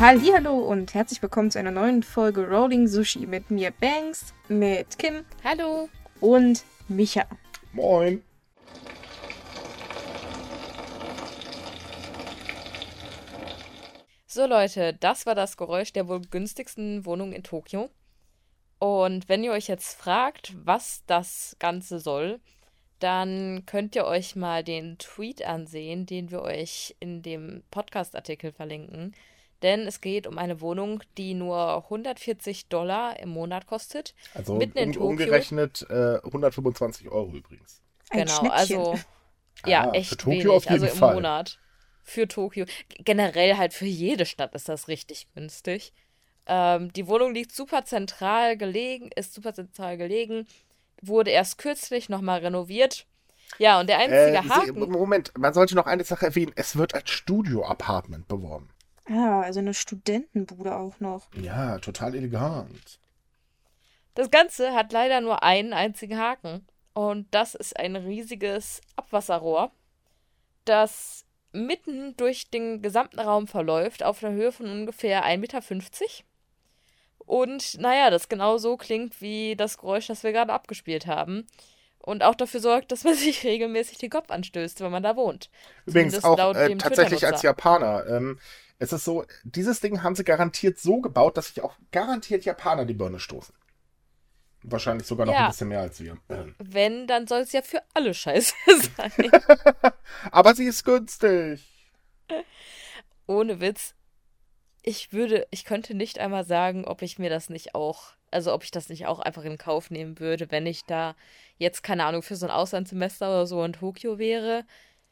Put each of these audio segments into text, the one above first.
Hallo und herzlich willkommen zu einer neuen Folge Rolling Sushi mit mir Banks, mit Kim Hallo. und Micha. Moin. So Leute, das war das Geräusch der wohl günstigsten Wohnung in Tokio. Und wenn ihr euch jetzt fragt, was das Ganze soll, dann könnt ihr euch mal den Tweet ansehen, den wir euch in dem Podcast-Artikel verlinken. Denn es geht um eine Wohnung, die nur 140 Dollar im Monat kostet. Also Mitten in um, Tokio. umgerechnet äh, 125 Euro übrigens. Ein Genau, also ja, Ah, echt für Tokio wenig, auf jeden also im Fall. Monat. Für Tokio. Generell halt für jede Stadt ist das richtig günstig. Ähm, die Wohnung liegt super zentral gelegen, ist super zentral gelegen, wurde erst kürzlich nochmal renoviert. Ja, und der einzige Äh, Sie, Haken. Moment, man sollte noch eine Sache erwähnen. Es wird als Studio-Apartment beworben. Ah, also eine Studentenbude auch noch. Ja, total elegant. Das Ganze hat leider nur einen einzigen Haken. Und das ist ein riesiges Abwasserrohr, das mitten durch den gesamten Raum verläuft, auf einer Höhe von ungefähr 1,50 Meter. Und naja, das genau so klingt wie das Geräusch, das wir gerade abgespielt haben. Und auch dafür sorgt, dass man sich regelmäßig den Kopf anstößt, wenn man da wohnt. Übrigens Zumindest auch laut äh, dem tatsächlich als. Japaner. Ähm, es ist so, dieses Ding haben sie garantiert so gebaut, dass sich auch garantiert Japaner die Birne stoßen. Wahrscheinlich sogar noch Ja. ein bisschen mehr als wir. Wenn, dann soll es ja für alle scheiße sein. Aber sie ist günstig. ohne Witz, ich würde, ich könnte nicht einmal sagen, ob ich mir das nicht auch, also ob ich das nicht auch einfach in Kauf nehmen würde, wenn ich da jetzt, keine Ahnung, für so ein Auslandssemester oder so in Tokio wäre.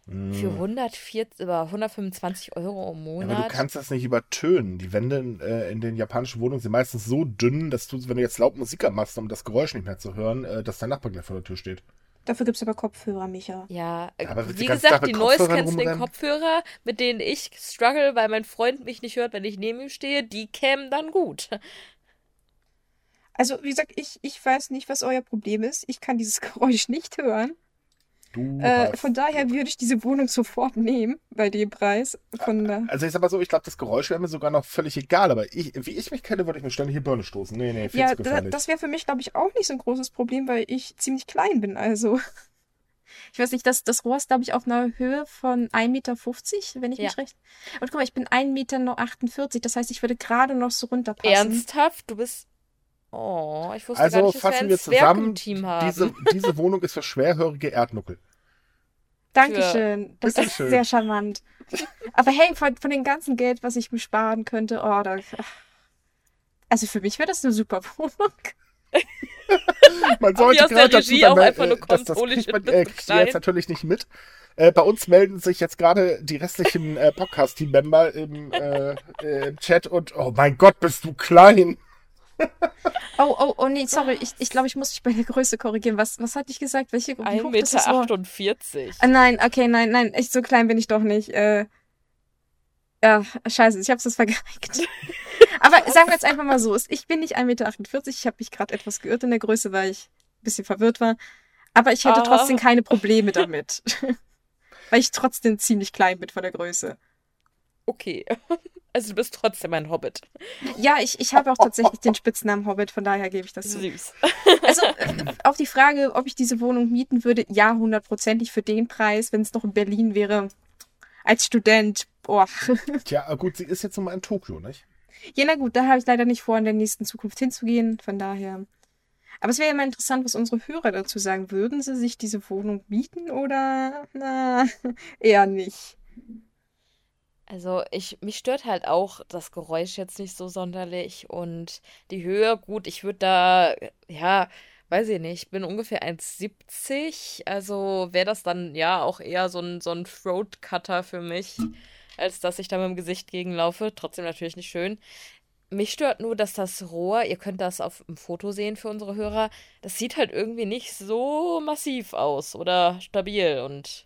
Für 140, über 125 Euro im Ja, aber du Monat. kannst das nicht übertönen. Die Wände in, äh, in den japanischen Wohnungen sind meistens so dünn, dass du, wenn du jetzt laut Musik anmachst, um das Geräusch nicht mehr zu hören, äh, dass dein Nachbar gleich vor der Tür steht. Dafür gibt es aber Kopfhörer, Micha. Ja, Aber wie gesagt, die Noise rumrennen? Kopfhörer, mit denen ich struggle, weil mein Freund mich nicht hört, wenn ich neben ihm stehe, die kämen dann gut. Also, wie gesagt, ich, ich weiß nicht, was euer Problem ist. Ich kann dieses Geräusch nicht hören. Du Äh, hast- von daher würde ich diese Wohnung sofort nehmen, bei dem Preis. Von da. Also ich sag mal so, ich glaube, das Geräusch wäre mir sogar noch völlig egal, aber ich, wie ich mich kenne, würde ich mir ständig die Birne stoßen. Nee, nee, viel Ja, zu da, gefährlich. das wäre für mich, glaube ich, auch nicht so ein großes Problem, weil ich ziemlich klein bin. Also, ich weiß nicht, das, das Rohr ist, glaube ich, auf einer Höhe von 1,50 Meter, wenn ich Ja. mich recht. Und guck mal, ich bin 1,48 Meter, das heißt, ich würde gerade noch so runterpassen. Ernsthaft? Du bist. Oh, ich wusste gar also nicht, dass wir fassen ein wir Zwerg zusammen, Team haben. diese, diese Wohnung ist für schwerhörige Erdnuckel. Dankeschön. Das ist sehr charmant. Aber hey, von, von dem ganzen Geld, was ich mir sparen könnte, oh, da. Also für mich wäre das eine super Wohnung. Man sollte gerade dazu sagen, auch einfach nur äh, das, das kriegt man äh, kriegt jetzt natürlich nicht mit. Äh, bei uns melden sich jetzt gerade die restlichen äh, Podcast-Team-Member im, äh, äh, im Chat und oh mein Gott, bist du klein. Oh, oh, oh, nee, sorry. Ich, ich glaube, ich muss mich bei der Größe korrigieren. Was, was hatte ich gesagt? Welche, wie 1,48 hoch ist das Rohr? Meter. Ah, nein, okay, nein, nein. Echt so klein bin ich doch nicht. Äh, ja, scheiße, ich hab's das vergeigt. Aber sagen wir jetzt einfach mal so. Ich bin nicht 1,48 Meter. Ich habe mich gerade etwas geirrt in der Größe, weil ich ein bisschen verwirrt war. Aber ich hätte Ah. trotzdem keine Probleme damit. weil ich trotzdem ziemlich klein bin von der Größe. Okay. Also du bist trotzdem ein Hobbit. Ja, ich, ich habe auch tatsächlich den Spitznamen Hobbit, von daher gebe ich das zu. Süß. Also äh, auf die Frage, ob ich diese Wohnung mieten würde, ja, hundertprozentig für den Preis, wenn es noch in Berlin wäre. Als Student, boah. Tja, äh, gut, sie ist jetzt nun mal in Tokio, nicht? Ja, na gut, da habe ich leider nicht vor, in der nächsten Zukunft hinzugehen, von daher. Aber es wäre ja mal interessant, was unsere Hörer dazu sagen. Würden sie sich diese Wohnung mieten oder na, eher nicht? Also ich, mich stört halt auch das Geräusch jetzt nicht so sonderlich und die Höhe, gut, ich würde da, ja, weiß ich nicht, ich bin ungefähr 1,70, also wäre das dann ja auch eher so ein, so ein Throat Cutter für mich, als dass ich da mit dem Gesicht gegenlaufe. Trotzdem natürlich nicht schön. Mich stört nur, dass das Rohr, ihr könnt das auf dem Foto sehen für unsere Hörer, das sieht halt irgendwie nicht so massiv aus oder stabil und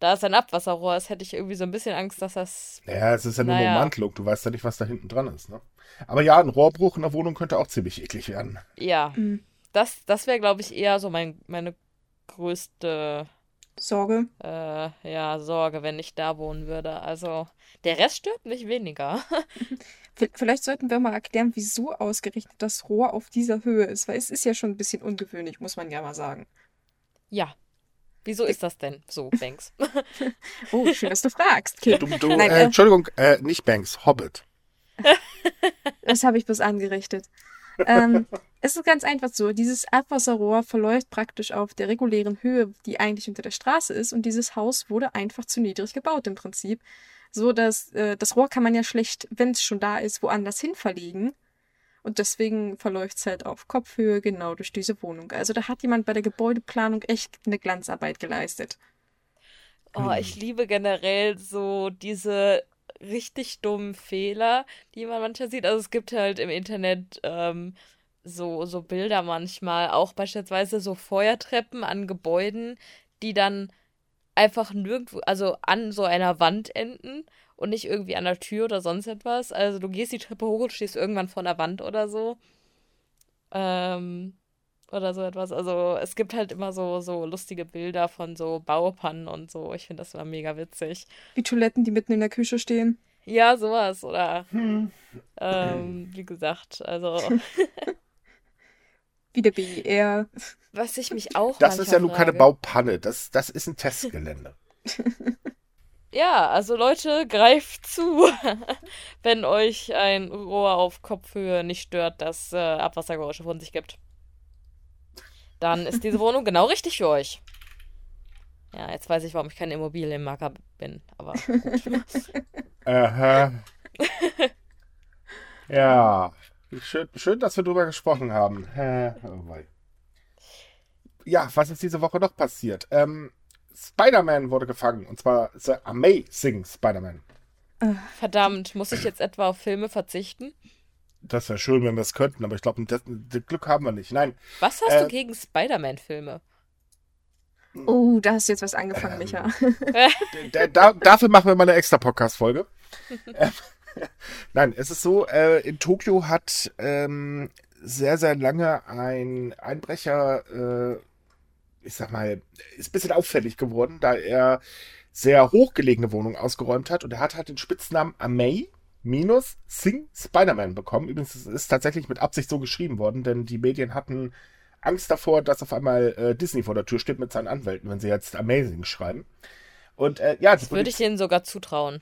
da es ein Abwasserrohr ist, hätte ich irgendwie so ein bisschen Angst, dass das. Ja, es ist ja nur eine Naja. Ummantelung. Du weißt ja nicht, was da hinten dran ist, ne? Aber ja, ein Rohrbruch in der Wohnung könnte auch ziemlich eklig werden. Ja, Mhm. das, das wäre, glaube ich, eher so mein, meine größte Sorge. Äh, ja, Sorge, wenn ich da wohnen würde. Also, der Rest stört mich weniger. Vielleicht sollten wir mal erklären, wieso ausgerechnet das Rohr auf dieser Höhe ist, weil es ist ja schon ein bisschen ungewöhnlich, muss man ja mal sagen. Ja. Wieso ist das denn so, Banks? Oh, schön, dass du fragst. Okay. Du, du, Nein, äh, äh, Entschuldigung, äh, nicht Banks, Hobbit. Das habe ich bloß angerichtet. Ähm, es ist ganz einfach so. Dieses Abwasserrohr verläuft praktisch auf der regulären Höhe, die eigentlich unter der Straße ist. Und dieses Haus wurde einfach zu niedrig gebaut im Prinzip. So dass äh, das Rohr kann man ja schlecht, wenn es schon da ist, woanders hin verlegen. Und deswegen verläuft es halt auf Kopfhöhe genau durch diese Wohnung. Also da hat jemand bei der Gebäudeplanung echt eine Glanzarbeit geleistet. Oh, ich liebe generell so diese richtig dummen Fehler, die man manchmal sieht. Also es gibt halt im Internet ähm, so, so Bilder manchmal, auch beispielsweise so Feuertreppen an Gebäuden, die dann einfach nirgendwo, also an so einer Wand enden und nicht irgendwie an der Tür oder sonst etwas. Also du gehst die Treppe hoch und stehst irgendwann vor einer Wand oder so. Ähm, oder so etwas. Also es gibt halt immer so, so lustige Bilder von so Baupannen und so. Ich finde das immer mega witzig. Wie Toiletten, die mitten in der Küche stehen. Ja, sowas. Oder ähm, wie gesagt, also Wie der BER. was ich mich auch Das ist ja nun keine. Baupanne, das, das ist ein Testgelände. Ja, also Leute, greift zu, wenn euch ein Rohr auf Kopfhöhe nicht stört, das äh, Abwassergeräusche von sich gibt. Dann ist diese Wohnung genau richtig für euch. Ja, jetzt weiß ich, warum ich kein Immobilienmakler bin, aber gut. Aha. ja, schön, schön, dass wir drüber gesprochen haben. Äh, oh ja, was ist diese Woche noch passiert? Ähm, Spider-Man wurde gefangen, und zwar The Amazing Spider-Man. Verdammt, muss ich jetzt etwa auf Filme verzichten? Das wäre schön, wenn wir es könnten, aber ich glaube, das, das Glück haben wir nicht. Nein, Was hast Äh, du gegen Spider-Man-Filme? Oh, da hast du jetzt was angefangen, Ähm, Micha. Da, da, dafür machen wir mal eine extra Podcast-Folge. Nein, es ist so, äh, in Tokio hat ähm, sehr, sehr lange ein Einbrecher, äh, ich sag mal, ist ein bisschen auffällig geworden, da er sehr hochgelegene Wohnungen ausgeräumt hat und er hat halt den Spitznamen Amei minus Sing Spider-Man bekommen. Übrigens es ist tatsächlich mit Absicht so geschrieben worden, denn die Medien hatten Angst davor, dass auf einmal äh, Disney vor der Tür steht mit seinen Anwälten, wenn sie jetzt Amazing schreiben. Und äh, ja, die Das würde ich denen sogar zutrauen.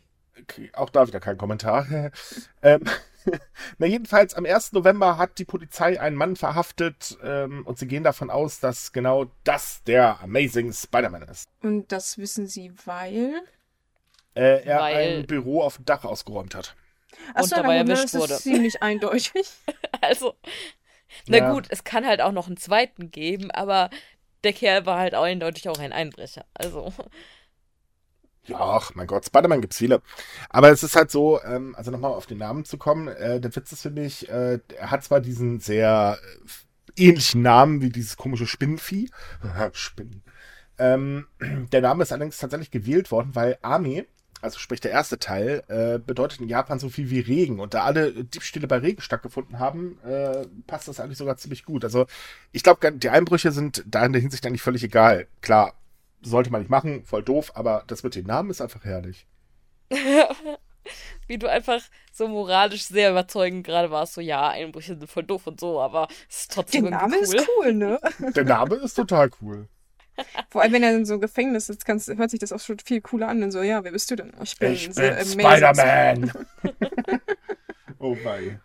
Auch da wieder kein Kommentar. ähm, na, jedenfalls, am 1. November hat die Polizei einen Mann verhaftet ähm, und sie gehen davon aus, dass genau das der Amazing Spider-Man ist. Und das wissen sie, weil. Äh, er Weil- ein Büro auf dem Dach ausgeräumt hat. Achso, dabei gut, ne, erwischt das wurde. ist ziemlich eindeutig. Also, na Ja. gut, es kann halt auch noch einen zweiten geben, aber der Kerl war halt eindeutig auch ein Einbrecher. Also, Ja, ach mein Gott, Spider-Man gibt's viele. Aber es ist halt so, ähm, also nochmal auf den Namen zu kommen, äh, der Witz ist für mich, äh, er hat zwar diesen sehr äh, ähnlichen Namen wie dieses komische Spinnenvieh. Spinnen. Ähm, der Name ist allerdings tatsächlich gewählt worden, weil Ame, also sprich der erste Teil, äh, bedeutet in Japan so viel wie Regen. Und da alle Diebstähle bei Regen stattgefunden haben, äh, passt das eigentlich sogar ziemlich gut. Also ich glaube, die Einbrüche sind da in der Hinsicht eigentlich völlig egal. Klar, sollte man nicht machen, voll doof, aber das mit den Namen ist einfach herrlich. wie du einfach so moralisch sehr überzeugend gerade warst, so ja, Einbrüche sind voll doof und so, aber es ist trotzdem Der Name irgendwie ist cool. cool, ne? Der Name ist total cool. Vor allem, wenn er in so einem Gefängnis ist, kannst, hört sich das auch schon viel cooler an. Und so, ja, wer bist du denn? Ich bin, Ich bin Spider-Man. oh wei.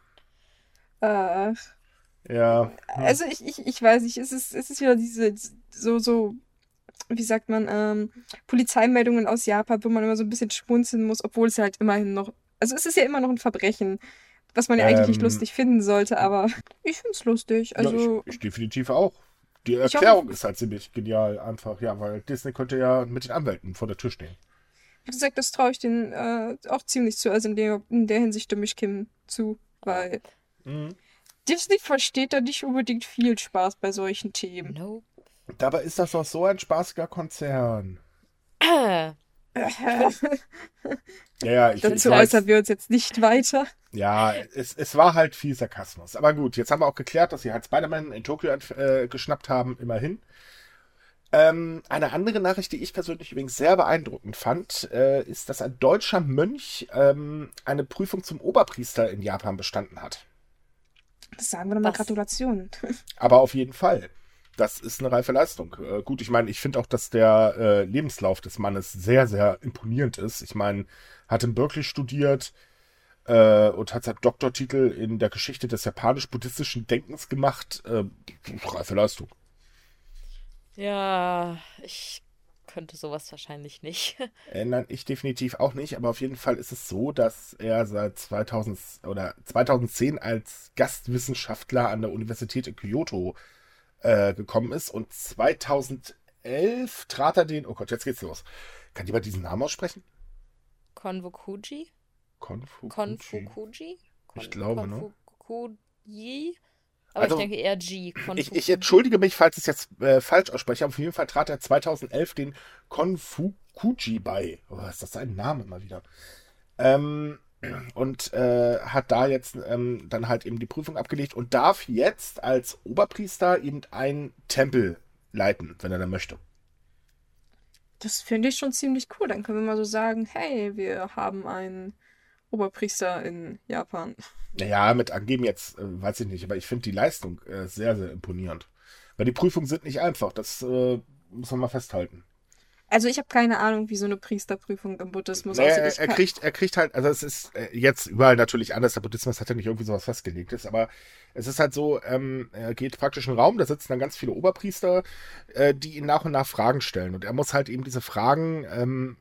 Äh, Ja. also ich, ich, ich weiß nicht, es ist, es ist wieder diese so, so, wie sagt man, ähm, Polizeimeldungen aus Japan, wo man immer so ein bisschen schmunzeln muss, obwohl es halt immerhin noch, also es ist ja immer noch ein Verbrechen, was man ja eigentlich nicht Ähm. lustig finden sollte, aber ich find's lustig. Also, ja, ich, ich definitiv auch. Die hoffe- Erklärung ist halt ziemlich genial, einfach, ja, weil Disney könnte ja mit den Anwälten vor der Tür stehen. wie gesagt, das traue ich denen äh, auch ziemlich zu, also in der, in der Hinsicht stimme ich Kim zu, weil Mhm. Disney versteht da nicht unbedingt viel Spaß bei solchen Themen. Nope. Dabei ist das doch so ein spaßiger Konzern. Ja, ja, ich, ich Dazu weiß, äußern wir uns jetzt nicht weiter. ja es, es war halt viel Sarkasmus. Aber gut, jetzt haben wir auch geklärt, dass sie halt Spider-Man in Tokio äh, geschnappt haben, immerhin. Ähm, eine andere Nachricht, die ich persönlich übrigens sehr beeindruckend fand, äh, ist, dass ein deutscher Mönch ähm, eine Prüfung zum Oberpriester in Japan bestanden hat. Das sagen wir nochmal? Gratulation. Aber auf jeden Fall. Das ist eine reife Leistung. Äh, gut, ich meine, ich finde auch, dass der äh, Lebenslauf des Mannes sehr, sehr imponierend ist. Ich meine, hat in Berkeley studiert äh, und hat seinen Doktortitel in der Geschichte des japanisch-buddhistischen Denkens gemacht. Äh, reife Leistung. Ja, ich könnte sowas wahrscheinlich nicht. Äh, nein, ich definitiv auch nicht, aber auf jeden Fall ist es so, dass er seit 2000 oder 2010 als Gastwissenschaftler an der Universität in Kyoto äh, gekommen ist und 2011 trat er den, oh Gott, jetzt geht's los. Kann jemand diesen Namen aussprechen? Konfukuji? Konfukuji. Konfukuji? Ich glaube, ne? Konfukuji? Aber Also, ich denke eher G. Ich, ich entschuldige mich, falls ich es jetzt äh, falsch ausspreche, aber auf jeden Fall trat er 2011 den Konfukuji bei. Oh, ist das ein Name mal wieder? Ähm, und äh, hat da jetzt ähm, dann halt eben die Prüfung abgelegt und darf jetzt als Oberpriester eben einen Tempel leiten, wenn er da möchte. Das finde ich schon ziemlich cool. Dann können wir mal so sagen, hey, wir haben einen Oberpriester in Japan. Naja, mit angeben jetzt, äh, weiß ich nicht, aber ich finde die Leistung äh, sehr, sehr imponierend. Weil die Prüfungen sind nicht einfach, das äh, muss man mal festhalten. Also ich habe keine Ahnung, wie so eine Priesterprüfung im Buddhismus Naja, aussieht. er, er kriegt, er kriegt halt, also es ist äh, jetzt überall natürlich anders. Der Buddhismus hat ja nicht irgendwie sowas festgelegtes, aber es ist halt so, ähm, er geht praktisch in einen Raum, da sitzen dann ganz viele Oberpriester, äh, die ihn nach und nach Fragen stellen. Und er muss halt eben diese Fragen ähm,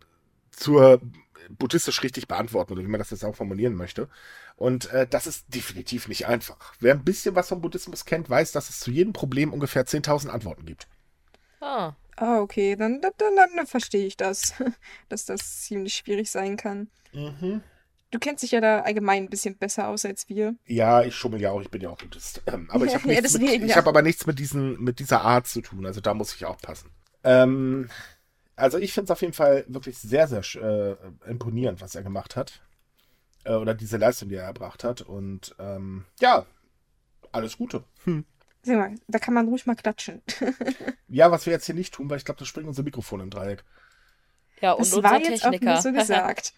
zur buddhistisch richtig beantworten, oder wie man das jetzt auch formulieren möchte. Und äh, das ist definitiv nicht einfach. Wer ein bisschen was vom Buddhismus kennt, weiß, dass es zu jedem Problem ungefähr 10.000 Antworten gibt. Ah, Ah, okay, dann, dann, dann, verstehe ich das, dass das ziemlich schwierig sein kann. Du kennst dich ja da allgemein ein bisschen besser aus als wir. Ja, ich schummel ja auch, ich bin ja auch Buddhist. Ähm, aber ich habe Ja, hab aber nichts mit, diesen, mit dieser Art zu tun. Also da muss ich aufpassen. Ähm, also ich finde es auf jeden Fall wirklich sehr, sehr äh, imponierend, was er gemacht hat. Äh, oder diese Leistung, die er erbracht hat. Und ähm, ja, alles Gute. Hm. Sieh mal, da kann man ruhig mal klatschen. Ja, was wir jetzt hier nicht tun, weil ich glaube, da springt unser Mikrofon im Dreieck. ja, und Das unser war jetzt auch Techniker. nur so gesagt.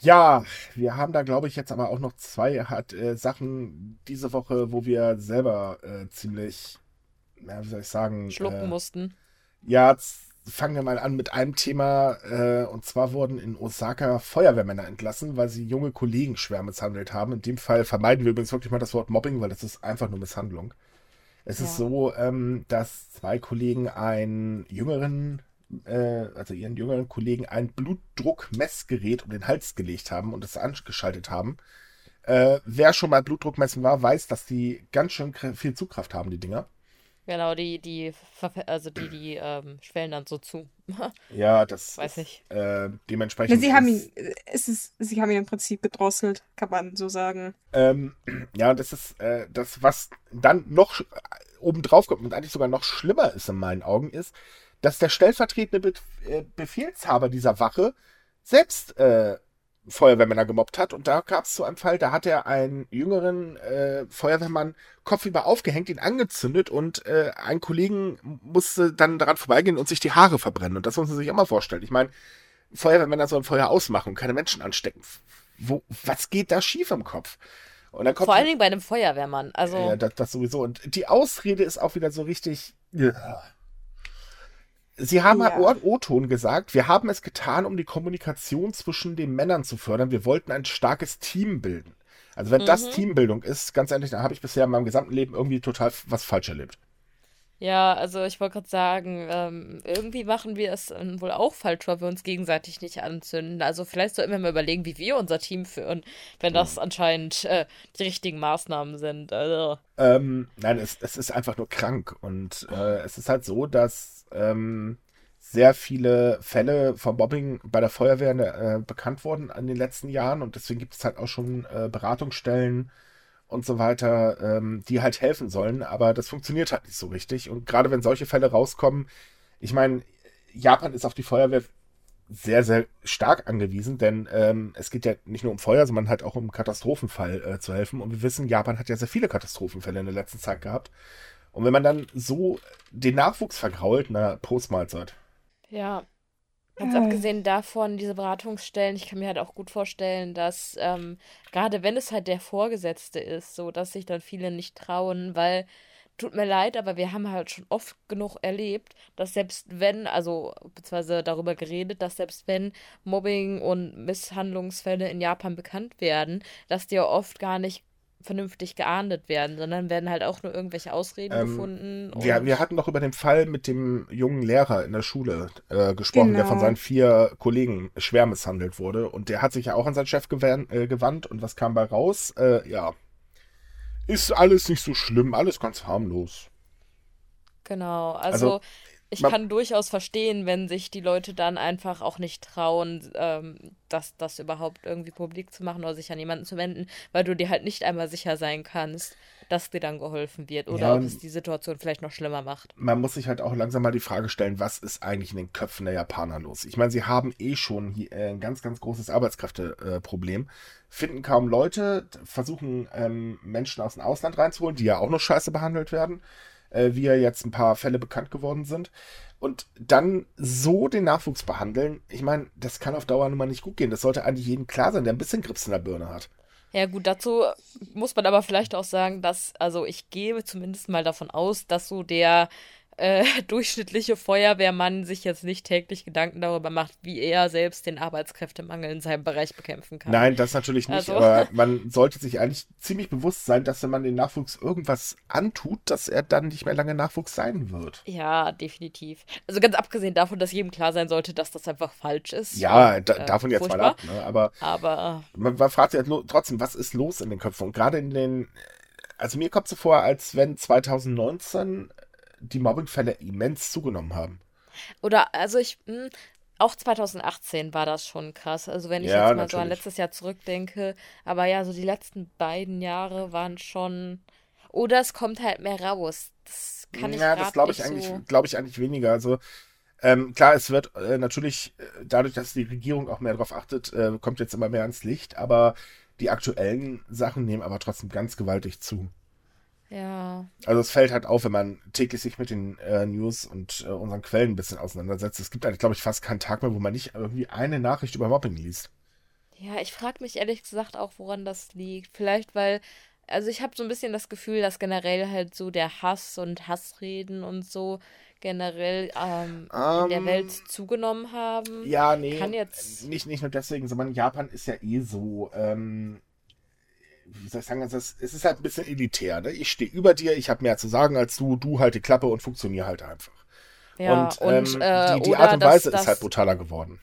Ja, wir haben da, glaube ich, jetzt aber auch noch zwei hat, äh, Sachen diese Woche, wo wir selber äh, ziemlich, ja, wie soll ich sagen, Schlucken äh, mussten. Ja, fangen wir mal an mit einem Thema. Äh, und zwar wurden in Osaka Feuerwehrmänner entlassen, weil sie junge Kollegen schwer misshandelt haben. In dem Fall vermeiden wir übrigens wirklich mal das Wort Mobbing, weil das ist einfach nur Misshandlung. Es ist Ja. so, ähm, dass zwei Kollegen einen jüngeren, äh, also ihren jüngeren Kollegen ein Blutdruckmessgerät um den Hals gelegt haben und es angeschaltet haben. Äh, wer schon mal Blutdruckmessen war, weiß, dass die ganz schön viel Zugkraft haben, die Dinger. Genau, die, die, also die, die ähm, schwellen dann so zu. Ja, das Weiß nicht. Äh, dementsprechend. Na, sie haben ihn, äh, es ist, sie haben ihn im Prinzip gedrosselt, kann man so sagen. Ähm, ja, das ist äh, das, was dann noch obendrauf kommt und eigentlich sogar noch schlimmer ist in meinen Augen, ist, dass der stellvertretende Be äh, Befehlshaber dieser Wache selbst äh, Feuerwehrmänner gemobbt hat. Und da gab es so einen Fall, da hat er einen jüngeren äh, Feuerwehrmann kopfüber aufgehängt, ihn angezündet und äh, ein Kollegen musste dann daran vorbeigehen und sich die Haare verbrennen. Und das muss man sich auch mal vorstellen. Ich meine, Feuerwehrmänner sollen Feuer ausmachen und keine Menschen anstecken. Wo, was geht da schief im Kopf? Und dann kommt Vor allen Dingen bei einem Feuerwehrmann. Also, ja, das, das sowieso. Und die Ausrede ist auch wieder so richtig. Ja. Sie haben Ja. O-Ton gesagt, wir haben es getan, um die Kommunikation zwischen den Männern zu fördern. Wir wollten ein starkes Team bilden. Also wenn das Mhm. Teambildung ist, ganz ehrlich, dann habe ich bisher in meinem gesamten Leben irgendwie total was falsch erlebt. ja, also ich wollte gerade sagen, ähm, irgendwie machen wir es ähm, wohl auch falsch, weil wir uns gegenseitig nicht anzünden. Also vielleicht sollten wir mal überlegen, wie wir unser Team führen, wenn das anscheinend äh, die richtigen Maßnahmen sind. Also, Ähm, nein, es, es ist einfach nur krank. Und äh, es ist halt so, dass ähm, sehr viele Fälle von Mobbing bei der Feuerwehr äh, bekannt wurden in den letzten Jahren. Und deswegen gibt es halt auch schon äh, Beratungsstellen und so weiter, ähm, die halt helfen sollen. Aber das funktioniert halt nicht so richtig. Und gerade wenn solche Fälle rauskommen, ich meine, Japan ist auf die Feuerwehr sehr, sehr stark angewiesen, denn ähm, es geht ja nicht nur um Feuer, sondern halt auch um Katastrophenfall äh, zu helfen. Und wir wissen, Japan hat ja sehr viele Katastrophenfälle in der letzten Zeit gehabt. Und wenn man dann so den Nachwuchs vergrault, na, Postmahlzeit. Ja. Ganz abgesehen davon, diese Beratungsstellen, ich kann mir halt auch gut vorstellen, dass ähm, gerade wenn es halt der Vorgesetzte ist, so dass sich dann viele nicht trauen, weil tut mir leid, aber wir haben halt schon oft genug erlebt, dass selbst wenn, also beziehungsweise darüber geredet, dass selbst wenn Mobbing und Misshandlungsfälle in Japan bekannt werden, dass die ja oft gar nicht vernünftig geahndet werden, sondern werden halt auch nur irgendwelche Ausreden Ähm, gefunden. Wir, und- wir hatten doch über den Fall mit dem jungen Lehrer in der Schule äh, gesprochen, der von Genau. seinen vier Kollegen schwer misshandelt wurde. Und der hat sich ja auch an seinen Chef gewan- äh, gewandt. Und was kam bei raus? Äh, ja, ist alles nicht so schlimm, alles ganz harmlos. Genau, also, Also, ich man- kann durchaus verstehen, wenn sich die Leute dann einfach auch nicht trauen, ähm, das, das überhaupt irgendwie publik zu machen oder sich an jemanden zu wenden, weil du dir halt nicht einmal sicher sein kannst, dass dir dann geholfen wird oder Ja, ob es die Situation vielleicht noch schlimmer macht. Man muss sich halt auch langsam mal die Frage stellen, was ist eigentlich in den Köpfen der Japaner los? Ich meine, sie haben eh schon hier äh, ein ganz, ganz großes Arbeitskräfteproblem. Finden kaum Leute, versuchen ähm, Menschen aus dem Ausland reinzuholen, die ja auch noch scheiße behandelt werden, äh, wie ja jetzt ein paar Fälle bekannt geworden sind. Und dann so den Nachwuchs behandeln, ich meine, das kann auf Dauer nun mal nicht gut gehen. Das sollte eigentlich jedem klar sein, der ein bisschen Grips in der Birne hat. Ja, gut, dazu muss man aber vielleicht auch sagen, dass, also ich gehe zumindest mal davon aus, dass so der äh, durchschnittliche Feuerwehrmann sich jetzt nicht täglich Gedanken darüber macht, wie er selbst den Arbeitskräftemangel in seinem Bereich bekämpfen kann. Nein, das natürlich nicht, Also- aber man sollte sich eigentlich ziemlich bewusst sein, dass wenn man den Nachwuchs irgendwas antut, dass er dann nicht mehr lange Nachwuchs sein wird. Ja, definitiv. Also ganz abgesehen davon, dass jedem klar sein sollte, dass das einfach falsch ist. Ja, und, da, äh, davon jetzt mal furchtbar. ab, ne? aber Aber man, man fragt sich halt trotzdem, was ist los in den Köpfen? Und gerade in den, also mir kommt so vor, als wenn 2019 die Mobbingfälle immens zugenommen haben. Oder, also ich, mh, auch 2018 war das schon krass. Also wenn ich Ja, jetzt mal so an natürlich. letztes Jahr zurückdenke. Aber ja, so die letzten beiden Jahre waren schon. Oder es kommt halt mehr raus. Das kann ich ja, das glaube ich eigentlich, so. glaube ich eigentlich weniger. Also ähm, klar, es wird äh, natürlich äh, dadurch, dass die Regierung auch mehr darauf achtet, äh, kommt jetzt immer mehr ans Licht. Aber die aktuellen Sachen nehmen aber trotzdem ganz gewaltig zu. Ja. Also es fällt halt auf, wenn man täglich sich mit den äh, News und äh, unseren Quellen ein bisschen auseinandersetzt. Es gibt eigentlich, glaube ich, fast keinen Tag mehr, wo man nicht irgendwie eine Nachricht über Mobbing liest. Ja, ich frage mich ehrlich gesagt auch, woran das liegt. Vielleicht, weil, also ich habe so ein bisschen das Gefühl, dass generell halt so der Hass und Hassreden und so generell ähm, in der Ähm, Welt zugenommen haben. Ja, nee, Kann jetzt- nicht, nicht nur deswegen, sondern Japan ist ja eh so, ähm, wie soll ich sagen, also es, ist halt ein bisschen elitär. Ne? Ich stehe über dir, ich habe mehr zu sagen als du, du halt die Klappe und funktionier halt einfach. Ja, und und, ähm, äh, die, die Art und Weise das, ist halt brutaler geworden.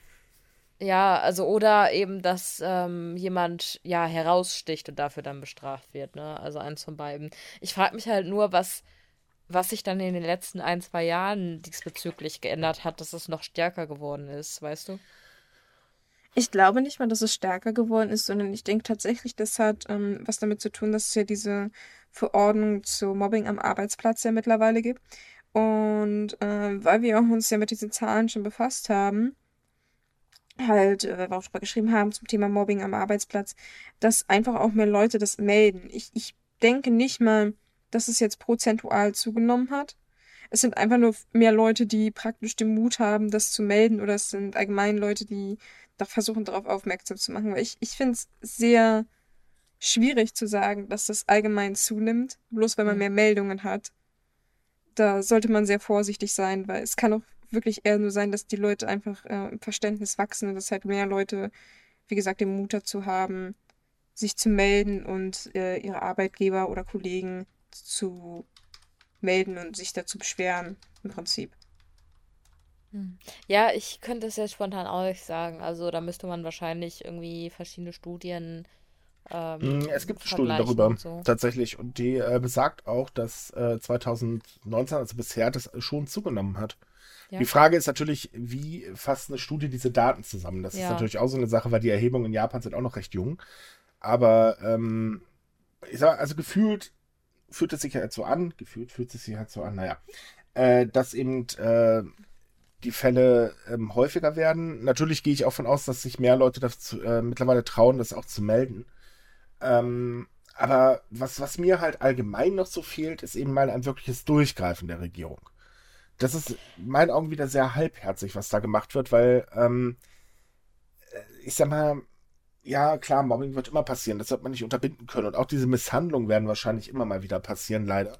Ja, also oder eben, dass ähm, jemand ja heraussticht und dafür dann bestraft wird, ne? Also eins von beiden. Ich frage mich halt nur, was, was sich dann in den letzten ein, zwei Jahren diesbezüglich geändert hat, dass es noch stärker geworden ist, weißt du? Ich glaube nicht mal, dass es stärker geworden ist, sondern ich denke tatsächlich, das hat ähm, was damit zu tun, dass es ja diese Verordnung zu Mobbing am Arbeitsplatz ja mittlerweile gibt. Und äh, weil wir uns ja mit diesen Zahlen schon befasst haben, halt, äh, weil wir auch drüber geschrieben haben zum Thema Mobbing am Arbeitsplatz, dass einfach auch mehr Leute das melden. Ich, ich denke nicht mal, dass es jetzt prozentual zugenommen hat. Es sind einfach nur mehr Leute, die praktisch den Mut haben, das zu melden, oder es sind allgemein Leute, die da versuchen, darauf aufmerksam zu machen. Weil ich, ich finde es sehr schwierig zu sagen, dass das allgemein zunimmt, bloß weil man Mhm. mehr Meldungen hat. Da sollte man sehr vorsichtig sein, weil es kann auch wirklich eher nur sein, dass die Leute einfach äh, im Verständnis wachsen und dass halt mehr Leute, wie gesagt, den Mut dazu haben, sich zu melden und äh, ihre Arbeitgeber oder Kollegen zu melden und sich dazu beschweren, im Prinzip. Hm. Ja, ich könnte es jetzt spontan auch nicht sagen. Also da müsste man wahrscheinlich irgendwie verschiedene Studien ähm, Mm, Es gibt eine Studie vergleichen darüber, und so. tatsächlich. Und die äh, besagt auch, dass äh, 2019, also bisher, das schon zugenommen hat. Ja. Die Frage ist natürlich, wie fasst eine Studie diese Daten zusammen? Das ist Ja. natürlich auch so eine Sache, weil die Erhebungen in Japan sind auch noch recht jung. Aber ähm, ich sag, also gefühlt fühlt es sich halt so an, gefühlt fühlt es sich halt so an, naja, äh, dass eben äh, die Fälle ähm, häufiger werden. Natürlich gehe ich auch von aus, dass sich mehr Leute dazu, äh, mittlerweile trauen, das auch zu melden. Ähm, aber was, was mir halt allgemein noch so fehlt, ist eben mal ein wirkliches Durchgreifen der Regierung. Das ist in meinen Augen wieder sehr halbherzig, was da gemacht wird, weil, ähm, äh, ich sag mal, ja, klar, Mobbing wird immer passieren, das wird man nicht unterbinden können. Und auch diese Misshandlungen werden wahrscheinlich immer mal wieder passieren, leider.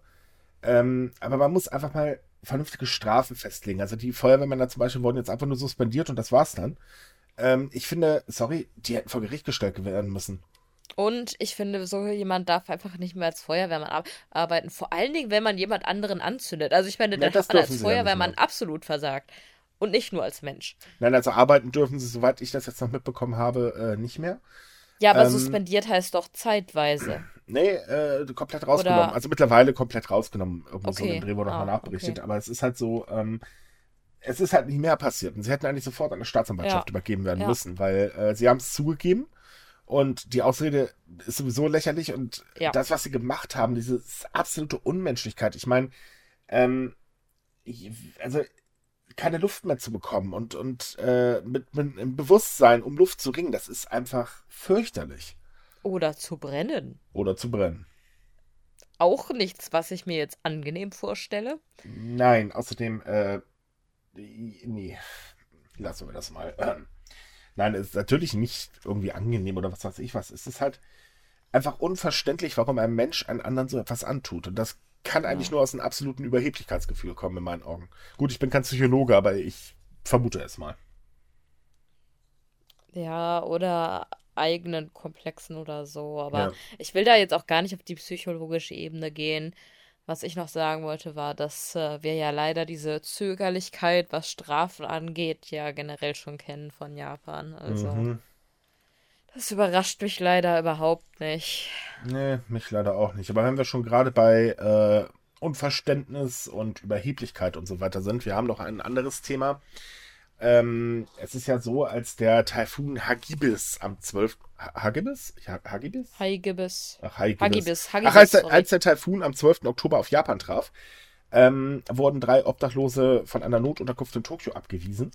Ähm, aber man muss einfach mal vernünftige Strafen festlegen. Also die Feuerwehrmänner zum Beispiel wurden jetzt einfach nur suspendiert und das war's dann. Ähm, ich finde, sorry, die hätten vor Gericht gestellt werden müssen. Und ich finde, so jemand darf einfach nicht mehr als Feuerwehrmann arbeiten. Vor allen Dingen, wenn man jemand anderen anzündet. Also ich meine, ja, dann hat man als Feuerwehrmann ja absolut versagt. Und nicht nur als Mensch. Nein, also arbeiten dürfen sie, soweit ich das jetzt noch mitbekommen habe, äh, nicht mehr. Ja, aber ähm, suspendiert heißt doch zeitweise. Nee, äh, komplett rausgenommen. Oder... Also mittlerweile komplett rausgenommen. Irgendwo okay. so ein Dreh wurde nochmal ah, nachberichtet. Okay. Aber es ist halt so, ähm, es ist halt nicht mehr passiert. Und sie hätten eigentlich sofort an eine Staatsanwaltschaft ja. übergeben werden ja. müssen, weil äh, sie haben es zugegeben. Und die Ausrede ist sowieso lächerlich. Und ja. das, was sie gemacht haben, diese absolute Unmenschlichkeit. Ich meine, ähm, also keine Luft mehr zu bekommen und, und äh, mit, mit einem Bewusstsein, um Luft zu ringen, das ist einfach fürchterlich. Oder zu brennen. Oder zu brennen. Auch nichts, was ich mir jetzt angenehm vorstelle. Nein, außerdem, äh, nee, lassen wir das mal. Ähm, nein, es ist natürlich nicht irgendwie angenehm oder was weiß ich was. Es ist halt einfach unverständlich, warum ein Mensch einem anderen so etwas antut. Und das kann eigentlich ja. nur aus einem absoluten Überheblichkeitsgefühl kommen, in meinen Augen. Gut, ich bin kein Psychologe, aber ich vermute es mal. Ja, oder eigenen Komplexen oder so. Aber ja. ich will da jetzt auch gar nicht auf die psychologische Ebene gehen. Was ich noch sagen wollte, war, dass äh, wir ja leider diese Zögerlichkeit, was Strafen angeht, ja generell schon kennen von Japan. Also. Mhm. Das überrascht mich leider überhaupt nicht. Nee, mich leider auch nicht. Aber wenn wir schon gerade bei äh, Unverständnis und Überheblichkeit und so weiter sind, wir haben noch ein anderes Thema. Ähm, es ist ja so, als der Taifun Hagibis am 12. Hagibis? Hagibis? Hagibis. Ach, Hagibis. Hagibis. Hagibis Ach, als, der, als der Taifun am 12. Oktober auf Japan traf, ähm, wurden drei Obdachlose von einer Notunterkunft in Tokio abgewiesen.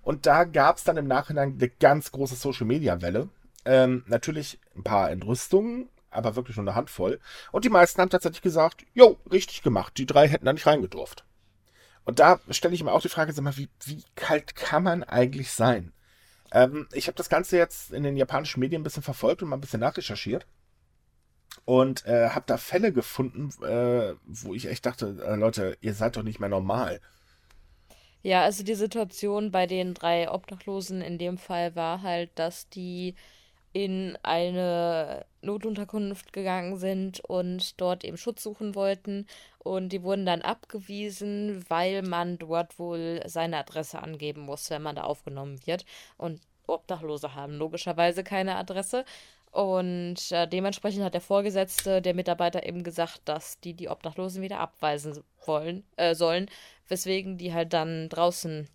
Und da gab es dann im Nachhinein eine ganz große Social-Media-Welle. Ähm, natürlich ein paar Entrüstungen, aber wirklich nur eine Handvoll. Und die meisten haben tatsächlich gesagt, jo, richtig gemacht, die drei hätten da nicht reingedurft. Und da stelle ich mir auch die Frage, sag mal, wie, wie kalt kann man eigentlich sein? Ähm, ich habe das Ganze jetzt in den japanischen Medien ein bisschen verfolgt und mal ein bisschen nachrecherchiert. Und äh, habe da Fälle gefunden, äh, wo ich echt dachte, äh, Leute, ihr seid doch nicht mehr normal. Ja, also die Situation bei den drei Obdachlosen in dem Fall war halt, dass die in eine Notunterkunft gegangen sind und dort eben Schutz suchen wollten. Und die wurden dann abgewiesen, weil man dort wohl seine Adresse angeben muss, wenn man da aufgenommen wird. Und Obdachlose haben logischerweise keine Adresse. Und äh, dementsprechend hat der Vorgesetzte der Mitarbeiter eben gesagt, dass die die Obdachlosen wieder abweisen wollen, äh, sollen, weswegen die halt dann draußen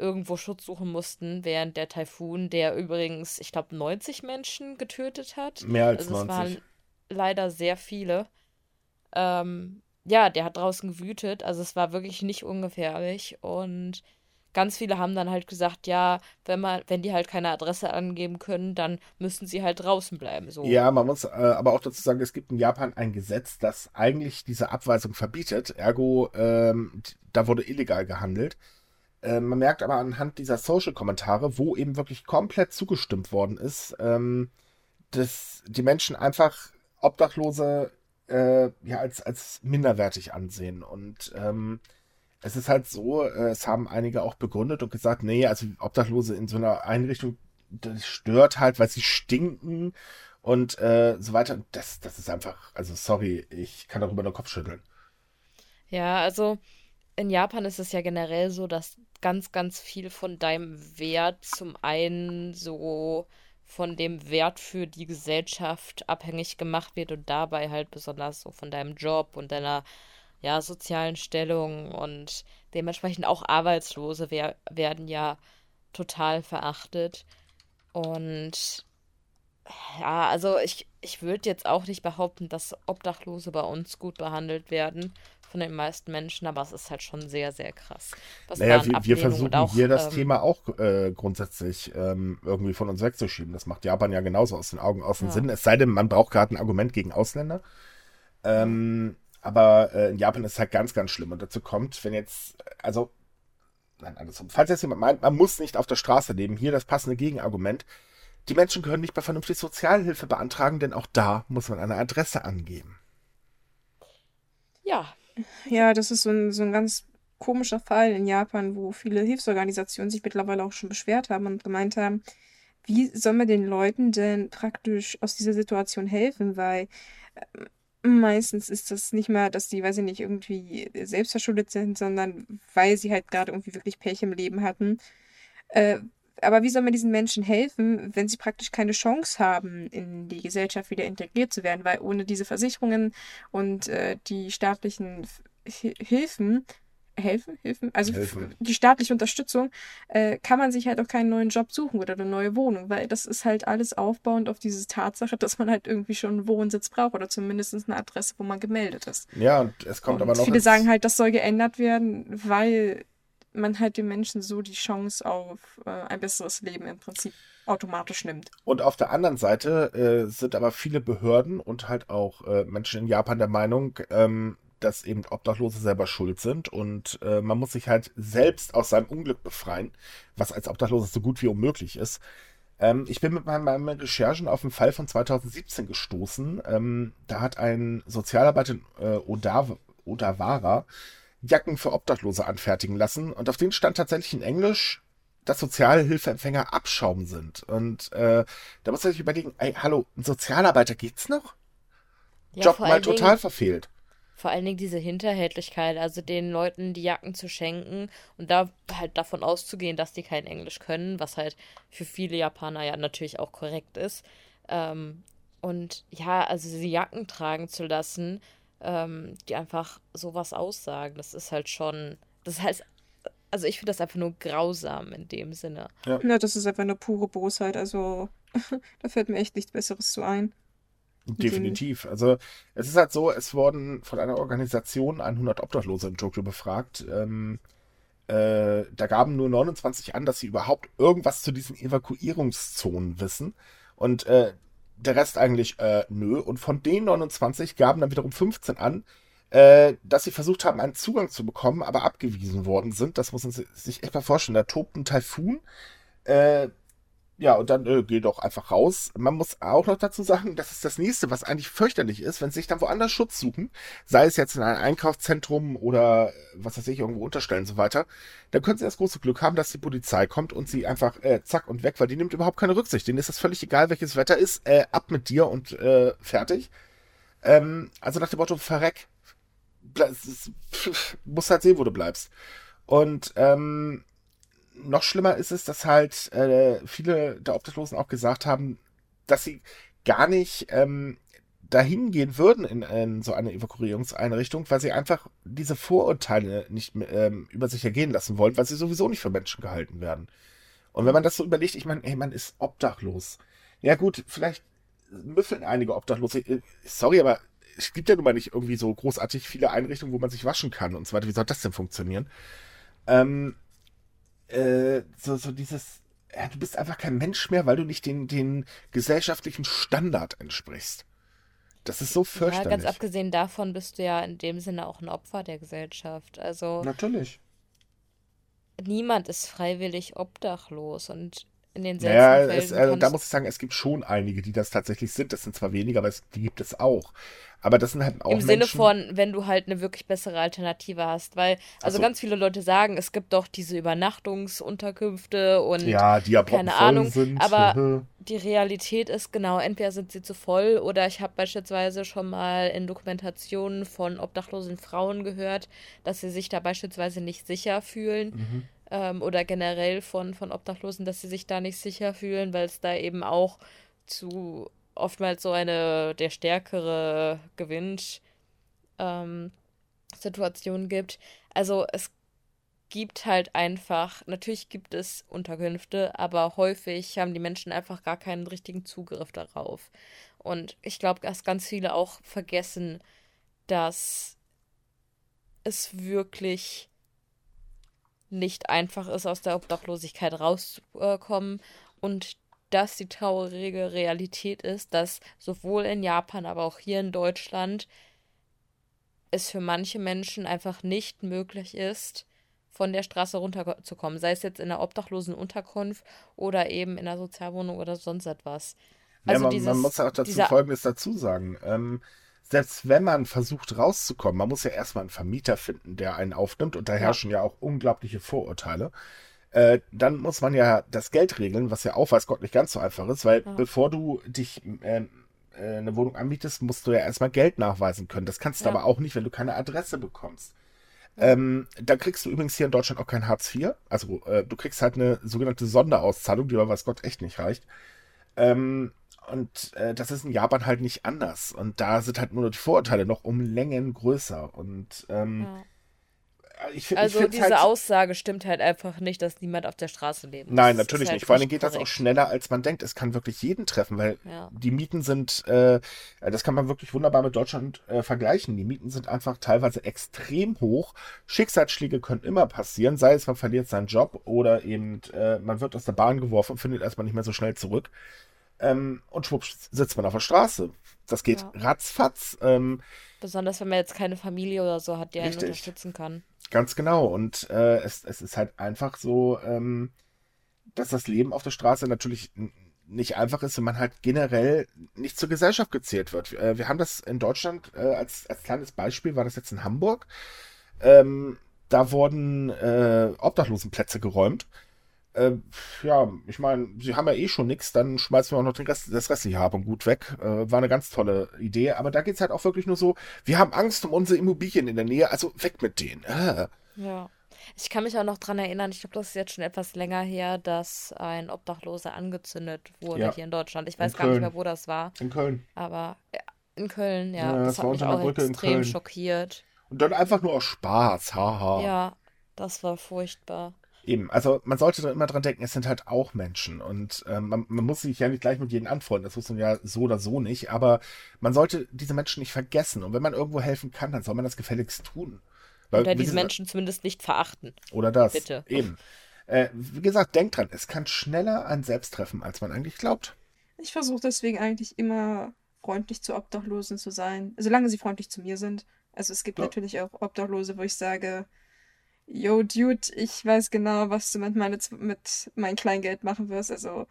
irgendwo Schutz suchen mussten, während der Taifun, der übrigens, ich glaube, 90 Menschen getötet hat. Mehr als also 90. Es waren leider sehr viele. Ähm, ja, der hat draußen gewütet, also es war wirklich nicht ungefährlich und ganz viele haben dann halt gesagt, ja, wenn man, wenn die halt keine Adresse angeben können, dann müssen sie halt draußen bleiben. So. Ja, man muss äh, aber auch dazu sagen, es gibt in Japan ein Gesetz, das eigentlich diese Abweisung verbietet. Ergo, ähm, da wurde illegal gehandelt. Äh, man merkt aber anhand dieser Social-Kommentare, wo eben wirklich komplett zugestimmt worden ist, ähm, dass die Menschen einfach Obdachlose äh, ja als, als minderwertig ansehen. Und ähm, es ist halt so, äh, es haben einige auch begründet und gesagt, nee, also Obdachlose in so einer Einrichtung, das stört halt, weil sie stinken und äh, so weiter. Das, das ist einfach, also sorry, ich kann darüber nur Kopf schütteln. Ja, also in Japan ist es ja generell so, dass ganz, ganz viel von deinem Wert zum einen so von dem Wert für die Gesellschaft abhängig gemacht wird und dabei halt besonders so von deinem Job und deiner ja, sozialen Stellung und dementsprechend auch Arbeitslose wer werden ja total verachtet. Und ja, also ich, ich würde jetzt auch nicht behaupten, dass Obdachlose bei uns gut behandelt werden. Von den meisten Menschen, aber es ist halt schon sehr, sehr krass. Was naja, wir, wir, versuchen auch, hier das ähm, Thema auch äh, grundsätzlich ähm, irgendwie von uns wegzuschieben. Das macht Japan ja genauso aus den Augen, aus dem ja. Sinn. Es sei denn, man braucht gerade ein Argument gegen Ausländer. Ähm, aber äh, in Japan ist es halt ganz, ganz schlimm. Und dazu kommt, wenn jetzt, also, nein, andersrum. Falls jetzt jemand meint, man muss nicht auf der Straße leben, hier das passende Gegenargument. Die Menschen können nicht bei vernünftig Sozialhilfe beantragen, denn auch da muss man eine Adresse angeben. Ja. Ja, das ist so ein, so ein ganz komischer Fall in Japan, wo viele Hilfsorganisationen sich mittlerweile auch schon beschwert haben und gemeint haben, wie soll man den Leuten denn praktisch aus dieser Situation helfen? Weil ähm, Meistens ist das nicht mal, dass die, weiß ich nicht, irgendwie selbstverschuldet sind, sondern weil sie halt gerade irgendwie wirklich Pech im Leben hatten. Äh, aber wie soll man diesen Menschen helfen, wenn sie praktisch keine Chance haben, in die Gesellschaft wieder integriert zu werden? Weil ohne diese Versicherungen und äh, die staatlichen Hilfen helfen, helfen, also helfen. die staatliche Unterstützung, äh, kann man sich halt auch keinen neuen Job suchen oder eine neue Wohnung, weil das ist halt alles aufbauend auf diese Tatsache, dass man halt irgendwie schon einen Wohnsitz braucht oder zumindest eine Adresse, wo man gemeldet ist. Ja, und es kommt und aber noch. Viele sagen halt, das soll geändert werden, weil man halt den Menschen so die Chance auf äh, ein besseres Leben im Prinzip automatisch nimmt. Und auf der anderen Seite äh, sind aber viele Behörden und halt auch äh, Menschen in Japan der Meinung, ähm, dass eben Obdachlose selber schuld sind und äh, man muss sich halt selbst aus seinem Unglück befreien, was als Obdachloser so gut wie unmöglich ist. Ähm, ich bin mit meinen, meinen, Recherchen auf einen Fall von 2017 gestoßen. Ähm, da hat ein Sozialarbeiter in äh, Odawa, Odawara Jacken für Obdachlose anfertigen lassen und auf denen stand tatsächlich in Englisch, dass Sozialhilfeempfänger Abschaum sind. Und äh, da muss man sich überlegen, ey, hallo, ein Sozialarbeiter geht's noch? Ja, Job mal total verfehlt vor allen Dingen diese Hinterhältigkeit, also den Leuten die Jacken zu schenken und da halt davon auszugehen, dass die kein Englisch können, was halt für viele Japaner ja natürlich auch korrekt ist. Ähm, und ja, also diese Jacken tragen zu lassen, ähm, die einfach sowas aussagen, das ist halt schon, das heißt, also ich finde das einfach nur grausam in dem Sinne. Ja. ja, das ist einfach eine pure Bosheit, also da fällt mir echt nichts Besseres zu ein. Definitiv. Also es ist halt so, es wurden von einer Organisation 100 Obdachlose in Tokio befragt. Ähm, äh, da gaben nur 29 an, dass sie überhaupt irgendwas zu diesen Evakuierungszonen wissen. Und äh, der Rest eigentlich äh, nö. Und von den 29 gaben dann wiederum 15 an, äh, dass sie versucht haben, einen Zugang zu bekommen, aber abgewiesen worden sind. Das muss man sich echt mal vorstellen. Da tobt ein Taifun. Äh, ja, und dann äh, geh doch einfach raus. Man muss auch noch dazu sagen, das ist das nächste, was eigentlich fürchterlich ist, wenn sie sich dann woanders Schutz suchen, sei es jetzt in einem Einkaufszentrum oder äh, was weiß ich, irgendwo unterstellen und so weiter, dann können sie das große Glück haben, dass die Polizei kommt und sie einfach äh, zack und weg, weil die nimmt überhaupt keine Rücksicht. Denen ist das völlig egal, welches Wetter ist, äh, ab mit dir und äh, fertig. Ähm, also nach dem Motto, verreck, musst halt sehen, wo du bleibst. Und ähm, noch schlimmer ist es, dass halt äh, viele der Obdachlosen auch gesagt haben, dass sie gar nicht ähm, dahin gehen würden in, in, so eine Evakuierungseinrichtung, weil sie einfach diese Vorurteile nicht ähm, über sich ergehen lassen wollen, weil sie sowieso nicht für Menschen gehalten werden. Und wenn man das so überlegt, ich meine, ey, man ist obdachlos. Ja gut, vielleicht müffeln einige Obdachlose. Äh, sorry, aber es gibt ja nun mal nicht irgendwie so großartig viele Einrichtungen, wo man sich waschen kann und so weiter. Wie soll das denn funktionieren? Ähm, äh, so, so dieses, ja, du bist einfach kein Mensch mehr, weil du nicht den, den gesellschaftlichen Standard entsprichst. Das ist so fürchterlich. Ja, ganz abgesehen davon bist du ja in dem Sinne auch ein Opfer der Gesellschaft. Also. Natürlich. Niemand ist freiwillig obdachlos und in den seltenen naja, Fällen. Es, äh, da muss ich sagen, es gibt schon einige, die das tatsächlich sind. Das sind zwar weniger, aber es, die gibt es auch. Aber das sind halt auch. Im Sinne von, wenn du halt eine wirklich bessere Alternative hast. Weil, also so. ganz viele Leute sagen, es gibt doch diese Übernachtungsunterkünfte und ja, die ja keine Ahnung. Sind. Aber die Realität ist genau, entweder sind sie zu voll oder ich habe beispielsweise schon mal in Dokumentationen von obdachlosen Frauen gehört, dass sie sich da beispielsweise nicht sicher fühlen. Mhm ähm, oder generell von, von Obdachlosen, dass sie sich da nicht sicher fühlen, weil es da eben auch zu oftmals so eine der stärkere gewinnt ähm, Situation gibt. Also es gibt halt einfach, natürlich gibt es Unterkünfte, aber häufig haben die Menschen einfach gar keinen richtigen Zugriff darauf. Und ich glaube, dass ganz viele auch vergessen, dass es wirklich nicht einfach ist, aus der Obdachlosigkeit rauszukommen und dass die traurige Realität ist, dass sowohl in Japan, aber auch hier in Deutschland es für manche Menschen einfach nicht möglich ist, von der Straße runterzukommen, sei es jetzt in einer obdachlosen Unterkunft oder eben in einer Sozialwohnung oder sonst etwas. Also ja, man, dieses, man, muss auch dazu Folgendes dazu sagen. Ähm, selbst wenn man versucht rauszukommen, man muss ja erstmal einen Vermieter finden, der einen aufnimmt und da herrschen ja, ja auch unglaubliche Vorurteile. Äh, dann muss man ja das Geld regeln, was ja auch weiß Gott nicht ganz so einfach ist, weil ja. bevor du dich äh, äh, eine Wohnung anbietest, musst du ja erstmal Geld nachweisen können. Das kannst du ja. aber auch nicht, wenn du keine Adresse bekommst. Ähm, da kriegst du übrigens hier in Deutschland auch kein Hartz IV. Also äh, du kriegst halt eine sogenannte Sonderauszahlung, die aber weiß Gott echt nicht reicht. Ähm, und äh, das ist in Japan halt nicht anders. Und da sind halt nur die Vorurteile noch um Längen größer. Und ähm, ja. Ich, also ich diese halt, Aussage stimmt halt einfach nicht, dass niemand auf der Straße lebt. Nein, das natürlich halt nicht. Vor allem geht korrekt. das auch schneller, als man denkt. Es kann wirklich jeden treffen, weil ja. die Mieten sind, äh, das kann man wirklich wunderbar mit Deutschland äh, vergleichen. Die Mieten sind einfach teilweise extrem hoch. Schicksalsschläge können immer passieren, sei es man verliert seinen Job oder eben äh, man wird aus der Bahn geworfen und findet erstmal nicht mehr so schnell zurück. Ähm, und schwupps sitzt man auf der Straße. Das geht ja. ratzfatz. Ähm, Besonders wenn man jetzt keine Familie oder so hat, die einen unterstützen kann. Ganz genau. Und äh, es, es ist halt einfach so, ähm, dass das Leben auf der Straße natürlich nicht einfach ist und man halt generell nicht zur Gesellschaft gezählt wird. Äh, wir haben das in Deutschland äh, als, als kleines Beispiel, war das jetzt in Hamburg. Ähm, da wurden äh, Obdachlosenplätze geräumt äh, ja, ich meine, sie haben ja eh schon nichts, dann schmeißen wir auch noch den Rest, das restliche Hab und Gut weg. Äh, war eine ganz tolle Idee, aber da geht es halt auch wirklich nur so, wir haben Angst um unsere Immobilien in der Nähe, also weg mit denen. Äh. Ja. Ich kann mich auch noch daran erinnern, ich glaube, das ist jetzt schon etwas länger her, dass ein Obdachloser angezündet wurde ja. hier in Deutschland. Ich weiß gar nicht mehr, wo das war. In Köln. Aber in Köln, ja. ja das, das hat mich auch extrem schockiert. Und dann einfach nur aus Spaß, haha. Ja, das war furchtbar. Eben, also man sollte da immer dran denken, es sind halt auch Menschen und ähm, man, man, muss sich ja nicht gleich mit jedem anfreunden, das muss man ja so oder so nicht, aber man sollte diese Menschen nicht vergessen und wenn man irgendwo helfen kann, dann soll man das gefälligst tun. Weil, oder diese Menschen zumindest nicht verachten. Oder das. Bitte. Eben. Äh, wie gesagt, denkt dran, es kann schneller ein Selbst treffen, als man eigentlich glaubt. Ich versuche deswegen eigentlich immer freundlich zu Obdachlosen zu sein, solange sie freundlich zu mir sind. Also es gibt ja. natürlich auch Obdachlose, wo ich sage, yo, Dude, ich weiß genau, was du mit, meine, mit meinem Kleingeld machen wirst. Also,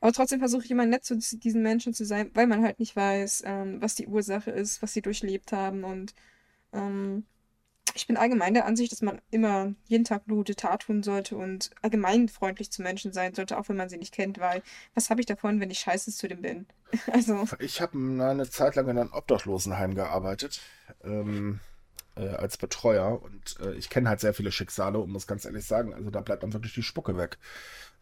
aber trotzdem versuche ich immer nett zu diesen Menschen zu sein, weil man halt nicht weiß, ähm, was die Ursache ist, was sie durchlebt haben. Und ähm, ich bin allgemein der Ansicht, dass man immer jeden Tag gute Tat tun sollte und allgemein freundlich zu Menschen sein sollte, auch wenn man sie nicht kennt, weil was habe ich davon, wenn ich scheiße zu dem bin? also. Ich habe eine Zeit lang in einem Obdachlosenheim gearbeitet. Ähm, äh, als Betreuer und äh, ich kenne halt sehr viele Schicksale und muss ganz ehrlich sagen, also da bleibt dann wirklich die Spucke weg.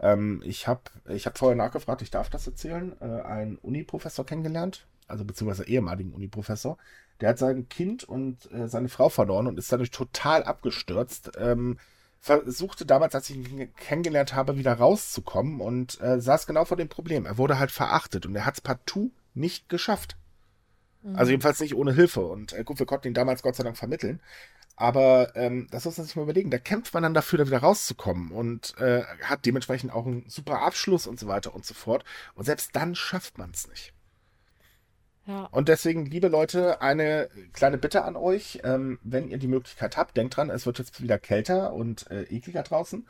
Ähm, ich habe ich hab vorher nachgefragt, ich darf das erzählen, äh, einen Uni-Professor kennengelernt, also beziehungsweise ehemaligen Uni-Professor. Der hat sein Kind und äh, seine Frau verloren und ist dadurch total abgestürzt. Ähm, versuchte damals, als ich ihn kennengelernt habe, wieder rauszukommen und äh, saß genau vor dem Problem. Er wurde halt verachtet und er hat es partout nicht geschafft. Also mhm. jedenfalls nicht ohne Hilfe. Und äh, gut, wir konnten ihn damals Gott sei Dank vermitteln. Aber ähm, das muss man sich mal überlegen. Da kämpft man dann dafür, da wieder rauszukommen und äh, hat dementsprechend auch einen super Abschluss und so weiter und so fort. Und selbst dann schafft man es nicht. Ja. Und deswegen, liebe Leute, eine kleine Bitte an euch. Ähm, wenn ihr die Möglichkeit habt, denkt dran, es wird jetzt wieder kälter und äh, ekliger draußen.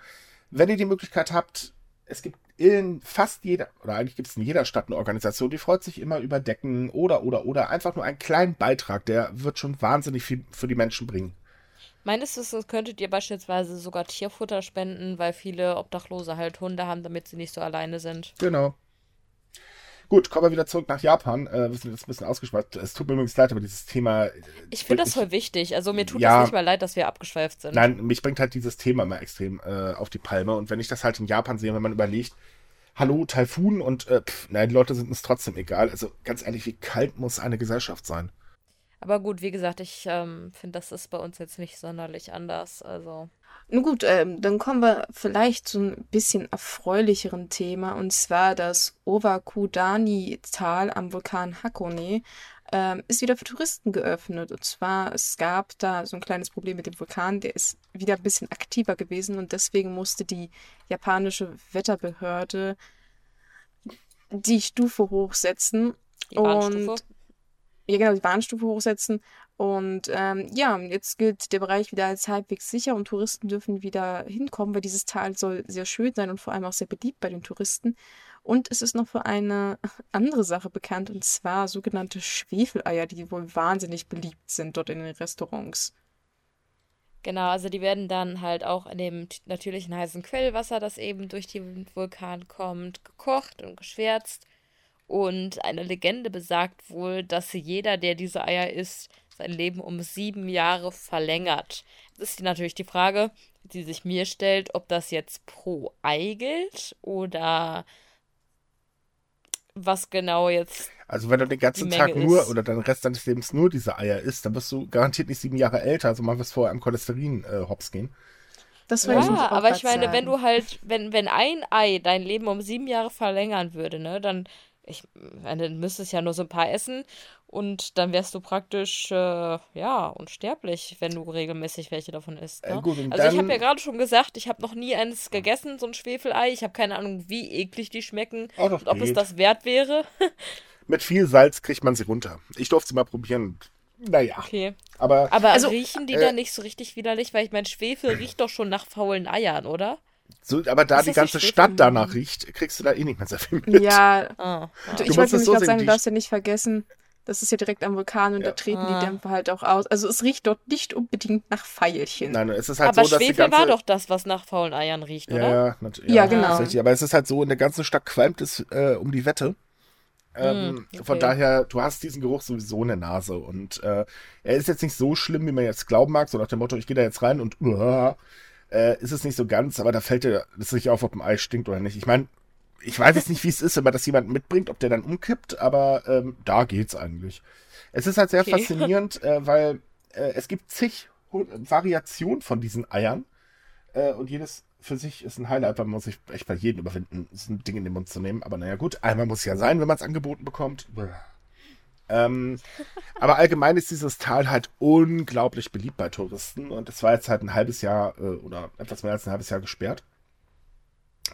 Wenn ihr die Möglichkeit habt, es gibt in fast jeder, oder eigentlich gibt es in jeder Stadt eine Organisation, die freut sich immer über Decken oder, oder, oder einfach nur einen kleinen Beitrag, der wird schon wahnsinnig viel für die Menschen bringen. Meines Wissens könntet ihr beispielsweise sogar Tierfutter spenden, weil viele Obdachlose halt Hunde haben, damit sie nicht so alleine sind. Genau. Gut, kommen wir wieder zurück nach Japan. Äh, wir sind jetzt ein bisschen ausgeschweift. Es tut mir übrigens leid, aber dieses Thema. Äh, ich finde das voll wichtig. Also mir tut ja, es nicht mal leid, dass wir abgeschweift sind. Nein, mich bringt halt dieses Thema immer extrem äh, auf die Palme. Und wenn ich das halt in Japan sehe, wenn man überlegt, hallo, Taifun und äh, pff, nein, die Leute sind uns trotzdem egal. Also ganz ehrlich, wie kalt muss eine Gesellschaft sein? Aber gut, wie gesagt, ich ähm, finde, das ist bei uns jetzt nicht sonderlich anders. Also. Nun gut, ähm, dann kommen wir vielleicht zu ein bisschen erfreulicheren Thema und zwar das Owakudani-Tal am Vulkan Hakone. ähm, ist wieder für Touristen geöffnet. Und zwar, es gab da so ein kleines Problem mit dem Vulkan, der ist wieder ein bisschen aktiver gewesen und deswegen musste die japanische Wetterbehörde die Stufe hochsetzen. Die Warnstufe? Und ja, genau, die Warnstufe hochsetzen. Und ähm, ja, jetzt gilt der Bereich wieder als halbwegs sicher und Touristen dürfen wieder hinkommen, weil dieses Tal soll sehr schön sein und vor allem auch sehr beliebt bei den Touristen. Und es ist noch für eine andere Sache bekannt, und zwar sogenannte Schwefeleier, die wohl wahnsinnig beliebt sind dort in den Restaurants. Genau, also die werden dann halt auch in dem natürlichen heißen Quellwasser, das eben durch den Vulkan kommt, gekocht und geschwärzt. Und eine Legende besagt wohl, dass jeder, der diese Eier isst, sein Leben um sieben Jahre verlängert. Das ist natürlich die Frage, die sich mir stellt, ob das jetzt pro Ei gilt oder was genau jetzt. Also wenn du den ganzen Tag nur ist- oder den Rest deines Lebens nur diese Eier isst, dann wirst du garantiert nicht sieben Jahre älter. Also man wirst vorher am Cholesterin äh, hops gehen. Das ich Ja, auch aber ich meine, wenn sagen. du halt, wenn, wenn ein Ei dein Leben um sieben Jahre verlängern würde, ne, dann, ich meine, dann müsstest ja nur so ein paar essen und dann wärst du praktisch, äh, ja, unsterblich, wenn du regelmäßig welche davon isst, Äh, ne? gut, und Also ich habe ja gerade schon gesagt, ich habe noch nie eins gegessen, so ein Schwefelei. Ich habe keine Ahnung, wie eklig die schmecken Oh, und ob es geht. das wert wäre. Mit viel Salz kriegt man sie runter. Ich durfte sie mal probieren. Naja, Okay. aber Aber Also, riechen die äh, dann nicht so richtig widerlich? Weil ich meine, Schwefel riecht doch schon nach faulen Eiern, oder? So, aber da die ganze? Stadt danach riecht, kriegst du da eh nicht mehr sehr viel mit. Ja, Ah, du, ah. ich musst wollte es nämlich so gerade sehen, sagen, du darfst ja nicht vergessen, das ist ja direkt am Vulkan und Ja. da treten Ah. die Dämpfe halt auch aus. Also es riecht dort nicht unbedingt nach Veilchen. Nein, es ist halt Aber so, dass die Schwefel ganze... war doch das, was nach faulen Eiern riecht, Ja, oder? ja, natürlich. Ja, das genau. ist richtig. Aber es ist halt so, in der ganzen Stadt qualmt es äh, um die Wette. Ähm, Hm, Von okay. daher, du hast diesen Geruch sowieso in der Nase. Und äh, er ist jetzt nicht so schlimm, wie man jetzt glauben mag, so nach dem Motto, ich gehe da jetzt rein und uh, äh, ist es nicht so ganz, aber da fällt dir das nicht auf, ob ein Ei stinkt oder nicht. Ich meine, ich weiß jetzt nicht, wie es ist, wenn man das jemand mitbringt, ob der dann umkippt, aber ähm, da geht's eigentlich. Es ist halt sehr Okay. faszinierend, äh, weil äh, es gibt zig Variationen von diesen Eiern. Äh, und jedes für sich ist ein Highlight, weil man muss sich echt bei jedem überwinden, so ein Ding in den Mund zu nehmen. Aber naja, gut, einmal muss ja sein, wenn man es angeboten bekommt. Ähm, aber allgemein ist dieses Tal halt unglaublich beliebt bei Touristen und es war jetzt halt ein halbes Jahr äh, oder etwas mehr als ein halbes Jahr gesperrt,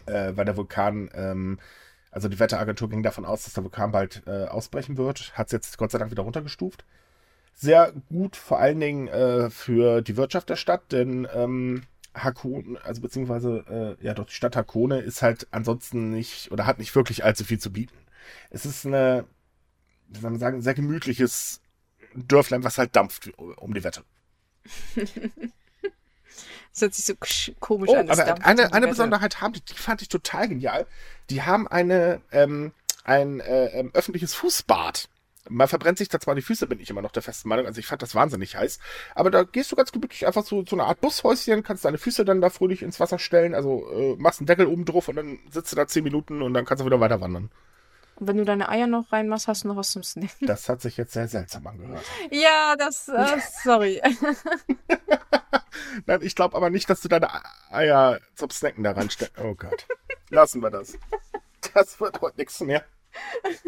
äh, weil der Vulkan, ähm, also die Wetteragentur ging davon aus, dass der Vulkan bald äh, ausbrechen wird, hat es jetzt Gott sei Dank wieder runtergestuft. Sehr gut, vor allen Dingen äh, für die Wirtschaft der Stadt, denn ähm, Hakone, also beziehungsweise, äh, ja doch, die Stadt Hakone ist halt ansonsten nicht oder hat nicht wirklich allzu viel zu bieten. Es ist eine, wie soll man sagen, sehr gemütliches Dörflein, was halt dampft um die Wette. Das hört sich so komisch Oh, an. aber eine, eine. Besonderheit haben die, die fand ich total genial. Die haben eine, ähm, ein äh, ähm, öffentliches Fußbad. Man verbrennt sich da zwar die Füße, bin ich immer noch der festen Meinung. Also ich fand das wahnsinnig heiß. Aber da gehst du ganz gemütlich einfach zu so einer Art Bushäuschen, kannst deine Füße dann da fröhlich ins Wasser stellen. Also äh, machst einen Deckel oben drauf und dann sitzt du da zehn Minuten und dann kannst du wieder weiter wandern. Und wenn du deine Eier noch reinmachst, hast du noch was zum Snacken. Das hat sich jetzt sehr seltsam angehört. Ja, das, äh, sorry. Nein, ich glaube aber nicht, dass du deine Eier zum Snacken da reinsteckst. Oh Gott. Lassen wir das. Das wird heute nichts mehr.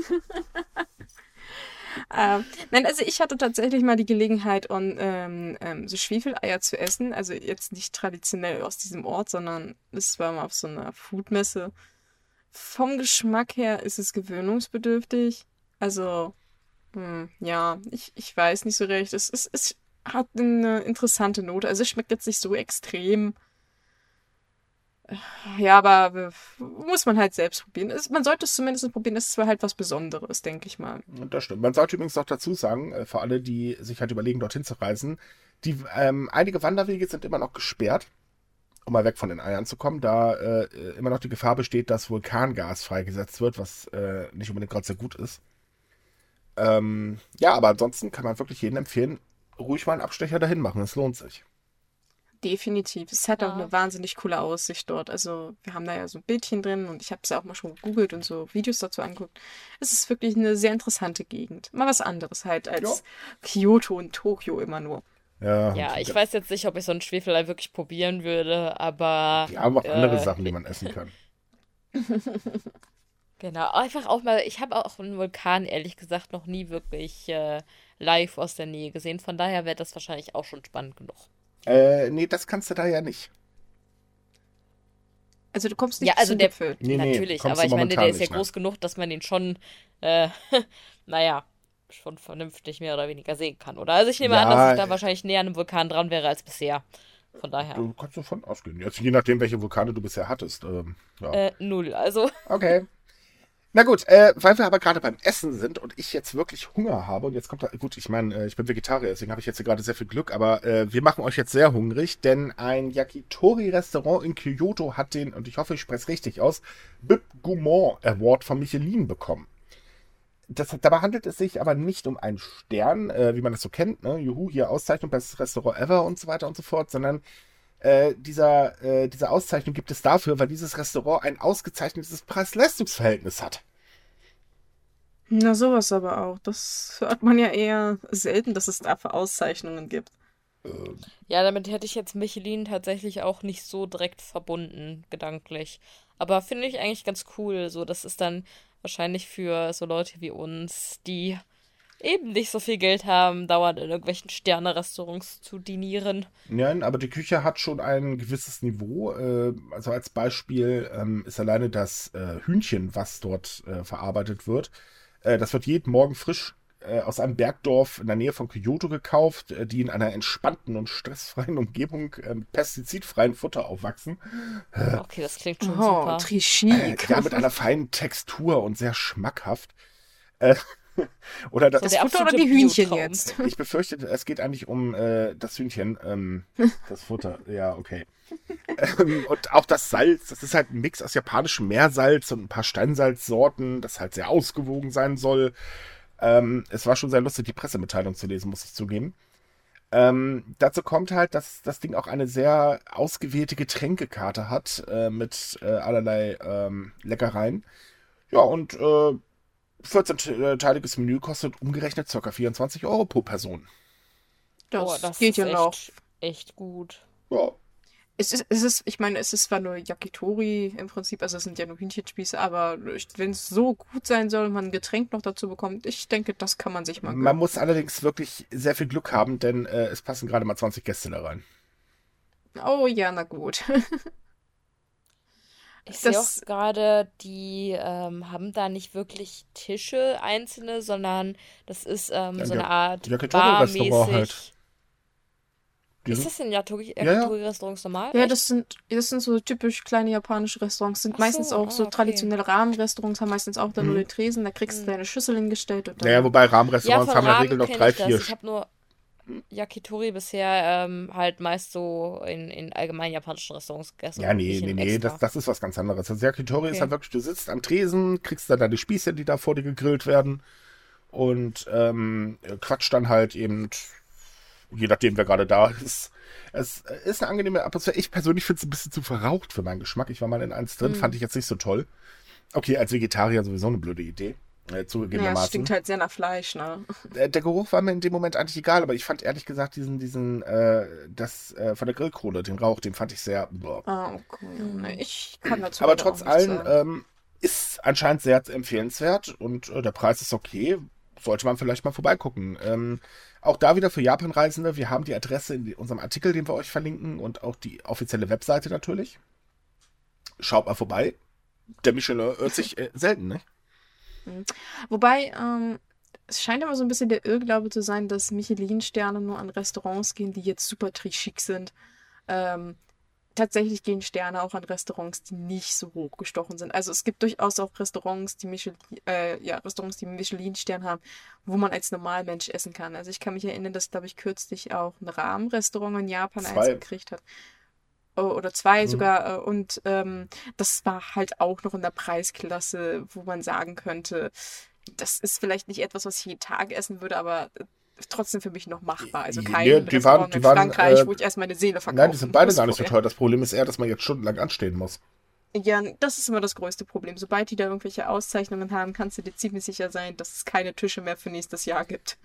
Ähm, nein, also ich hatte tatsächlich mal die Gelegenheit, um, ähm, ähm, so Schwefeleier zu essen. Also jetzt nicht traditionell aus diesem Ort, sondern es war mal auf so einer Foodmesse. Vom Geschmack her ist es gewöhnungsbedürftig. Also, hm, ja, ich, ich weiß nicht so recht. Es, es, es hat eine interessante Note. Also es schmeckt jetzt nicht so extrem. Ja, aber muss man halt selbst probieren. Man sollte es zumindest probieren. Es ist zwar halt was Besonderes, denke ich mal. Das stimmt. Man sollte übrigens noch dazu sagen, äh, für alle, die sich halt überlegen, dorthin zu reisen, die ähm, einige Wanderwege sind immer noch gesperrt, um mal weg von den Eiern zu kommen, da äh, immer noch die Gefahr besteht, dass Vulkangas freigesetzt wird, was äh, nicht unbedingt gerade sehr gut ist. Ähm, ja, aber ansonsten kann man wirklich jedem empfehlen, ruhig mal einen Abstecher dahin machen. Es lohnt sich. Definitiv. Es hat auch Ja. eine wahnsinnig coole Aussicht dort. Also wir haben da ja so ein Bildchen drin und ich habe es ja auch mal schon gegoogelt und so Videos dazu angeguckt. Es ist wirklich eine sehr interessante Gegend. Mal was anderes halt als Kyoto und Tokio immer nur. Ja, Ja, ich weiß jetzt nicht, ob ich so ein Schwefelei wirklich probieren würde, aber Die haben auch andere äh, Sachen, die man essen kann. Genau, einfach auch mal, ich habe auch einen Vulkan, ehrlich gesagt, noch nie wirklich äh, live aus der Nähe gesehen. Von daher wäre das wahrscheinlich auch schon spannend genug. Äh, nee, das kannst du da ja nicht. Also du kommst nicht Ja, also zum der- Gipfel. Nee, nee, Natürlich, kommst aber ich meine, der ist ja nicht, ne? groß genug, dass man den schon, äh, naja, schon vernünftig mehr oder weniger sehen kann, oder? Also ich nehme an, Ja, dass ich da wahrscheinlich näher an einem Vulkan dran wäre als bisher. Von daher. Du kannst davon ausgehen. Jetzt je nachdem, welche Vulkane du bisher hattest. Ähm, ja. Äh, null. Also, Okay. Na gut, äh, weil wir aber gerade beim Essen sind und ich jetzt wirklich Hunger habe und jetzt kommt da, gut, ich meine, äh, ich bin Vegetarier, deswegen habe ich jetzt hier gerade sehr viel Glück, aber äh, wir machen euch jetzt sehr hungrig, denn ein Yakitori-Restaurant in Kyoto hat den, und ich hoffe, ich spreche es richtig aus, Bib Gourmand Award von Michelin bekommen. Das, dabei handelt es sich aber nicht um einen Stern, äh, wie man das so kennt, ne? Juhu, hier Auszeichnung, bestes Restaurant ever und so weiter und so fort, sondern äh, dieser, äh, diese Auszeichnung gibt es dafür, weil dieses Restaurant ein ausgezeichnetes Preis-Leistungs-Verhältnis hat. Na, sowas aber auch. Das hört man ja eher selten, dass es dafür Auszeichnungen gibt. ja, damit hätte ich jetzt Michelin tatsächlich auch nicht so direkt verbunden, gedanklich. Aber finde ich eigentlich ganz cool. So, das ist dann wahrscheinlich für so Leute wie uns, die eben nicht so viel Geld haben, dauernd in irgendwelchen Sterne-Restaurants zu dinieren. Nein, aber die Küche hat schon ein gewisses Niveau. Äh, also als Beispiel ähm, ist alleine das äh, Hühnchen, was dort äh, verarbeitet wird. Das wird jeden Morgen frisch äh, aus einem Bergdorf in der Nähe von Kyoto gekauft, äh, die in einer entspannten und stressfreien Umgebung äh, mit pestizidfreien Futter aufwachsen. Okay, das klingt schon Oh, super. Äh, Trichik. ja, mit einer feinen Textur und sehr schmackhaft. Äh, oder das, Das der Futter oder die Hühnchen Biotraum. jetzt? Ich befürchte, es geht eigentlich um äh, das Hühnchen, ähm, das Futter. Ja, okay. ähm, und auch das Salz, das ist halt ein Mix aus japanischem Meersalz und ein paar Steinsalzsorten, das halt sehr ausgewogen sein soll. Ähm, es war schon sehr lustig, die Pressemitteilung zu lesen, muss ich zugeben. Ähm, dazu kommt halt, dass das Ding auch eine sehr ausgewählte Getränkekarte hat äh, mit äh, allerlei ähm, Leckereien. Ja, und äh, 14-teiliges Menü kostet umgerechnet ca. 24 Euro pro Person. Das, Boah, das geht ja echt, noch. echt gut. Ja, Es ist, es ist, ich meine, es ist zwar nur Yakitori im Prinzip, also es sind ja nur Hühnchenspieße, aber wenn es so gut sein soll und man ein Getränk noch dazu bekommt, ich denke, das kann man sich mal man gönnen. muss allerdings wirklich sehr viel Glück haben, denn äh, es passen gerade mal 20 Gäste da rein. Oh ja, na gut. Ich sehe auch gerade, die ähm, haben da nicht wirklich Tische einzelne, sondern das ist ähm, Ja, so eine Art Yakitori-Restaurant halt. Ist sind- das in Yakitori- Ja, ja. Yakitori-Restaurants normal? Ja, Echt? das sind, das sind so typisch kleine japanische Restaurants, sind Ach so, meistens auch ah, so okay. traditionelle Rahmenrestaurants, haben meistens auch dann nur Mhm. den Tresen, da kriegst du deine Schüssel hingestellt und dann. Naja, wobei Ja, Rahmenrestaurants von haben in der Regel noch drei, ich das. vier. Ich habe nur Yakitori bisher ähm, halt meist so in, in allgemein japanischen Restaurants gegessen. Ja, nee, nee, in nee, das, das ist was ganz anderes. Das Yakitori ist Okay. halt wirklich, du sitzt am Tresen, kriegst dann deine Spieße, die da vor dir gegrillt werden und ähm, quatscht dann halt eben, je nachdem, wer gerade da ist. Es ist eine angenehme Atmosphäre. Ich persönlich finde es ein bisschen zu verraucht für meinen Geschmack. Ich war mal in eins drin, Mhm. fand ich jetzt nicht so toll. Okay, als Vegetarier sowieso eine blöde Idee. Äh, ja, es zugegebenermaßen. stinkt halt sehr nach Fleisch, ne? Äh, Der Geruch war mir in dem Moment eigentlich egal, aber ich fand ehrlich gesagt diesen, diesen, äh, das äh, von der Grillkrone, den Rauch, den fand ich sehr. Boah. Ah, okay. Ich kann dazu Aber trotz allem ähm, ist anscheinend sehr empfehlenswert und äh, der Preis ist okay. Sollte man vielleicht mal vorbeigucken. Ähm, auch da wieder für Japan-Reisende. Wir haben die Adresse in unserem Artikel, den wir euch verlinken und auch die offizielle Webseite natürlich. Schaut mal vorbei. Der Michelin hört sich äh, selten, ne? Wobei, ähm, es scheint immer so ein bisschen der Irrglaube zu sein, dass Michelin-Sterne nur an Restaurants gehen, die jetzt super trichik sind. Ähm, tatsächlich gehen Sterne auch an Restaurants, die nicht so hochgestochen sind. Also es gibt durchaus auch Restaurants, die Michelin, äh, ja, Restaurants, die Michelin-Stern haben, wo man als Normalmensch essen kann. Also ich kann mich erinnern, dass, glaube ich, kürzlich auch ein Rahmenrestaurant in Japan eins Zwei. gekriegt hat. Oder zwei Mhm. sogar. äh, Und ähm, das war halt auch noch in der Preisklasse, wo man sagen könnte, das ist vielleicht nicht etwas, was ich jeden Tag essen würde, aber trotzdem für mich noch machbar. Also Ja, kein die waren- die in waren, Frankreich, äh, wo ich erst meine Seele verkaufe. Nein, die sind beide gar nicht so teuer. Das Problem ist eher, dass man jetzt stundenlang anstehen muss. Ja, das ist immer das größte Problem. Sobald die da irgendwelche Auszeichnungen haben, kannst du dir ziemlich sicher sein, dass es keine Tische mehr für nächstes Jahr gibt.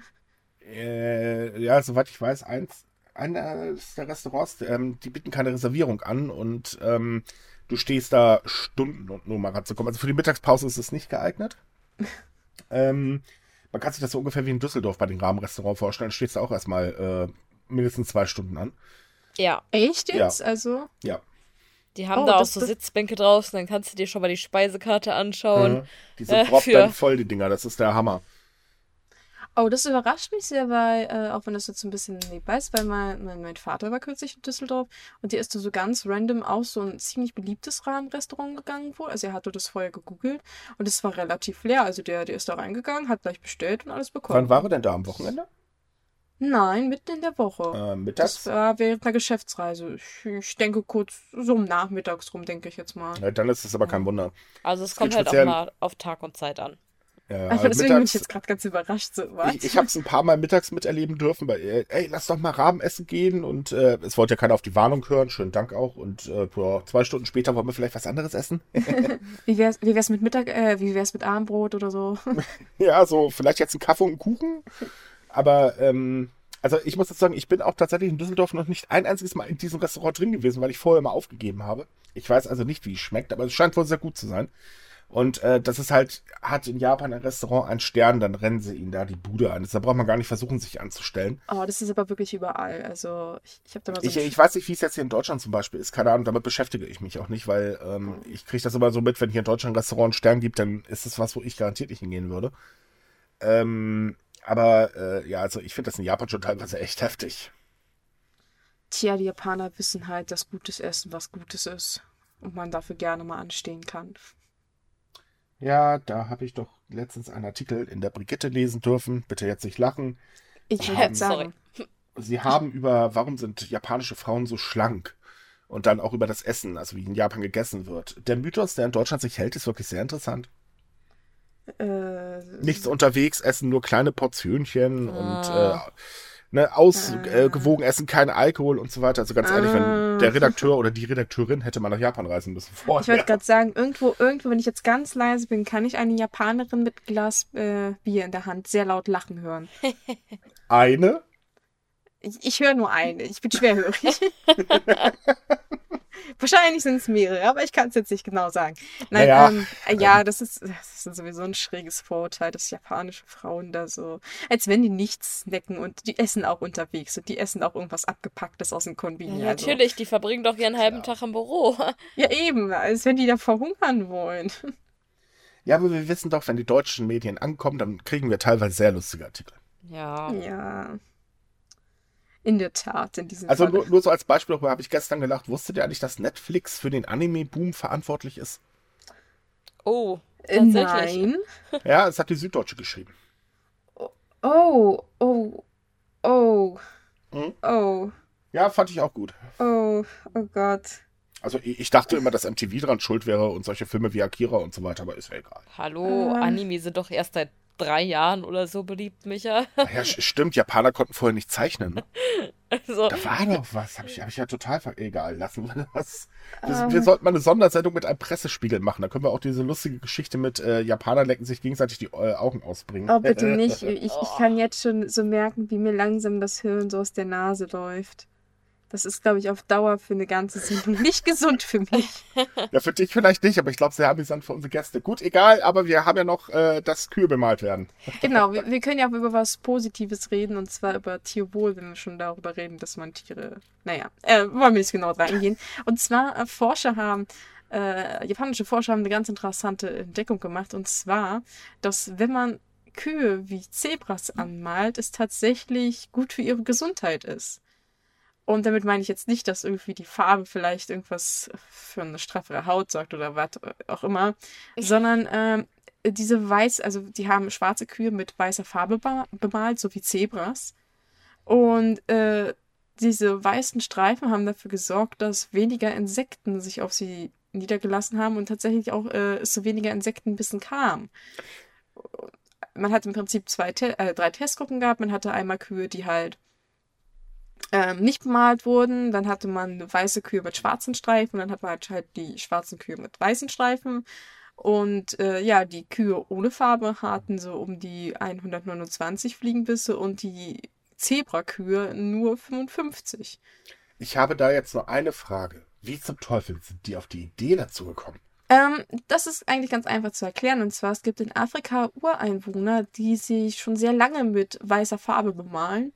Äh, ja, soweit ich weiß, eins, eines der Restaurants, ähm, die bieten keine Reservierung an und ähm, Du stehst da Stunden und nur mal ranzukommen. Also für die Mittagspause ist es nicht geeignet. ähm, man kann sich das so ungefähr wie in Düsseldorf bei den Rahmenrestaurants vorstellen. Da stehst du auch erstmal äh, mindestens zwei Stunden an. Ja. Echt jetzt? Also. Ja. Die haben Oh, da auch so Sitzbänke draußen, dann kannst du dir schon mal die Speisekarte anschauen. Mhm. Die sind äh, für- voll, die Dinger. Das ist der Hammer. Oh, das überrascht mich sehr, weil, äh, auch wenn das jetzt ein bisschen nebenbei ist, weil mein, mein, mein Vater war kürzlich in Düsseldorf und der ist da so ganz random auf so ein ziemlich beliebtes Rahmenrestaurant gegangen wohl. Also er hatte das vorher gegoogelt und es war relativ leer. Also der, der ist da reingegangen, hat gleich bestellt und alles bekommen. Wann war er denn da am Wochenende? Nein, mitten in der Woche. Äh, Das mittags? war während einer Geschäftsreise. Ich, ich denke kurz so um nachmittags rum, denke ich jetzt mal. Ja, dann ist es aber kein Wunder. Also es Es kommt geht halt auch mal auf Tag und Zeit an. Ja, Also deswegen bin ich jetzt gerade ganz überrascht. So? Ich, ich habe es ein paar Mal mittags miterleben dürfen, bei, äh, ey, lass doch mal Raben essen gehen und äh, es wollte ja keiner auf die Warnung hören, schönen Dank auch und äh, boah, zwei Stunden später wollen wir vielleicht was anderes essen. Wie wär's, wie wär's mit Mittag, äh, wie wär's mit Abendbrot oder so? ja, so vielleicht jetzt ein Kaffee und einen Kuchen, aber ähm, also ich muss jetzt sagen, ich bin auch tatsächlich in Düsseldorf noch nicht ein einziges Mal in diesem Restaurant drin gewesen, weil ich vorher mal aufgegeben habe. Ich weiß also nicht, wie es schmeckt, aber es scheint wohl sehr gut zu sein. Und äh, das ist halt, hat in Japan ein Restaurant einen Stern, dann rennen sie ihnen da die Bude ein. Da braucht man gar nicht versuchen, sich anzustellen. Oh, das ist aber wirklich überall. Also ich, ich habe da mal so Ich, ich weiß nicht, wie es jetzt hier in Deutschland zum Beispiel ist. Keine Ahnung, damit beschäftige ich mich auch nicht, weil ähm, ich kriege das immer so mit, wenn hier in Deutschland ein Restaurant einen Stern gibt, dann ist das was, wo ich garantiert nicht hingehen würde. Ähm, aber äh, ja, also ich finde das in Japan schon teilweise echt heftig. Tja, die Japaner wissen halt, dass gutes Essen was Gutes ist. Und man dafür gerne mal anstehen kann. Ja, da habe ich doch letztens einen Artikel in der Brigitte lesen dürfen. Bitte jetzt nicht lachen. Ich jetzt sagen, Sie haben über, warum sind japanische Frauen so schlank? Und dann auch über das Essen, also wie in Japan gegessen wird. Der Mythos, der in Deutschland sich hält, ist wirklich sehr interessant. äh, nichts unterwegs essen, nur kleine Portionchen und äh, Ah. Ne, ausgewogen essen, kein Alkohol und so weiter. Also ganz ehrlich, wenn Ah. der Redakteur oder die Redakteurin hätte mal nach Japan reisen müssen ich wollte vorher. gerade sagen, irgendwo, irgendwo, wenn ich jetzt ganz leise bin, kann ich eine Japanerin mit Glas äh, Bier in der Hand sehr laut lachen hören. Eine? Ich, ich höre nur eine. Ich bin schwerhörig. Wahrscheinlich sind es mehrere, aber ich kann es jetzt nicht genau sagen. Nein, Naja, ähm, äh, ja, das ist, das ist sowieso ein schräges Vorurteil, dass japanische Frauen da so, als wenn die nichts snacken und die essen auch unterwegs und die essen auch irgendwas Abgepacktes aus dem Ja, Konbini. natürlich, die verbringen doch ihren halben Tag im Büro. Also. Ja, eben, als wenn die da verhungern wollen. Ja, aber wir wissen doch, wenn die deutschen Medien ankommen, dann kriegen wir teilweise sehr lustige Artikel. Ja. Ja. In der Tat, in diesem Also Fall. nur, nur so als Beispiel, darüber habe ich gestern gedacht, wusstet ihr eigentlich, dass Netflix für den Anime-Boom verantwortlich ist? Oh, Äh, tatsächlich. Nein. Ja, es hat die Süddeutsche geschrieben. Oh, oh, oh, Hm? oh, Ja, fand ich auch gut. oh, oh Gott. Also ich, dachte immer, dass MTV dran schuld wäre und solche Filme wie Akira und so weiter, aber ist ja egal. Hallo, Äh. Anime sind doch erst seit drei Jahren oder so beliebt, Micha. Ja, stimmt, Japaner konnten vorher nicht zeichnen. Ne? Also, Da war doch was, habe ich, hab ich ja total ver egal. Lassen wir das. Wir, Ähm. wir sollten mal eine Sondersendung mit einem Pressespiegel machen. Da können wir auch diese lustige Geschichte mit äh, Japaner lecken sich gegenseitig die äh, Augen ausbringen. Oh, bitte nicht. Ich, ich kann jetzt schon so merken, wie mir langsam das Hirn so aus der Nase läuft. Das ist, glaube ich, auf Dauer für eine ganze Sendung nicht gesund für mich. Ja, für dich vielleicht nicht, aber ich glaube, sehr amüsant für unsere Gäste. Gut, egal, aber wir haben ja noch, äh, dass Kühe bemalt werden. Genau, wir, wir können ja auch über was Positives reden, und zwar über Tierwohl, wenn wir schon darüber reden, dass man Tiere. Naja, äh, wollen wir nicht genau reingehen. Und zwar, äh, Forscher haben, äh, japanische Forscher haben eine ganz interessante Entdeckung gemacht, und zwar, dass wenn man Kühe wie Zebras anmalt, es tatsächlich gut für ihre Gesundheit ist. Und damit meine ich jetzt nicht, dass irgendwie die Farbe vielleicht irgendwas für eine straffere Haut sorgt oder was auch immer, sondern ähm, diese weiß, also die haben schwarze Kühe mit weißer Farbe be- bemalt, so wie Zebras. Und äh, diese weißen Streifen haben dafür gesorgt, dass weniger Insekten sich auf sie niedergelassen haben und tatsächlich auch äh, es zu weniger Insektenbissen kam. Man hat im Prinzip zwei äh, drei Testgruppen gehabt. Man hatte einmal Kühe, die halt ähm, nicht bemalt wurden. Dann hatte man weiße Kühe mit schwarzen Streifen. Dann hat man halt, halt die schwarzen Kühe mit weißen Streifen. Und äh, ja, die Kühe ohne Farbe hatten so um die 129 Fliegenbisse und die Zebrakühe nur 55. Ich habe da jetzt nur eine Frage. Wie zum Teufel sind die auf die Idee dazu gekommen? Ähm, das ist eigentlich ganz einfach zu erklären. Und zwar, es gibt in Afrika Ureinwohner, die sich schon sehr lange mit weißer Farbe bemalen,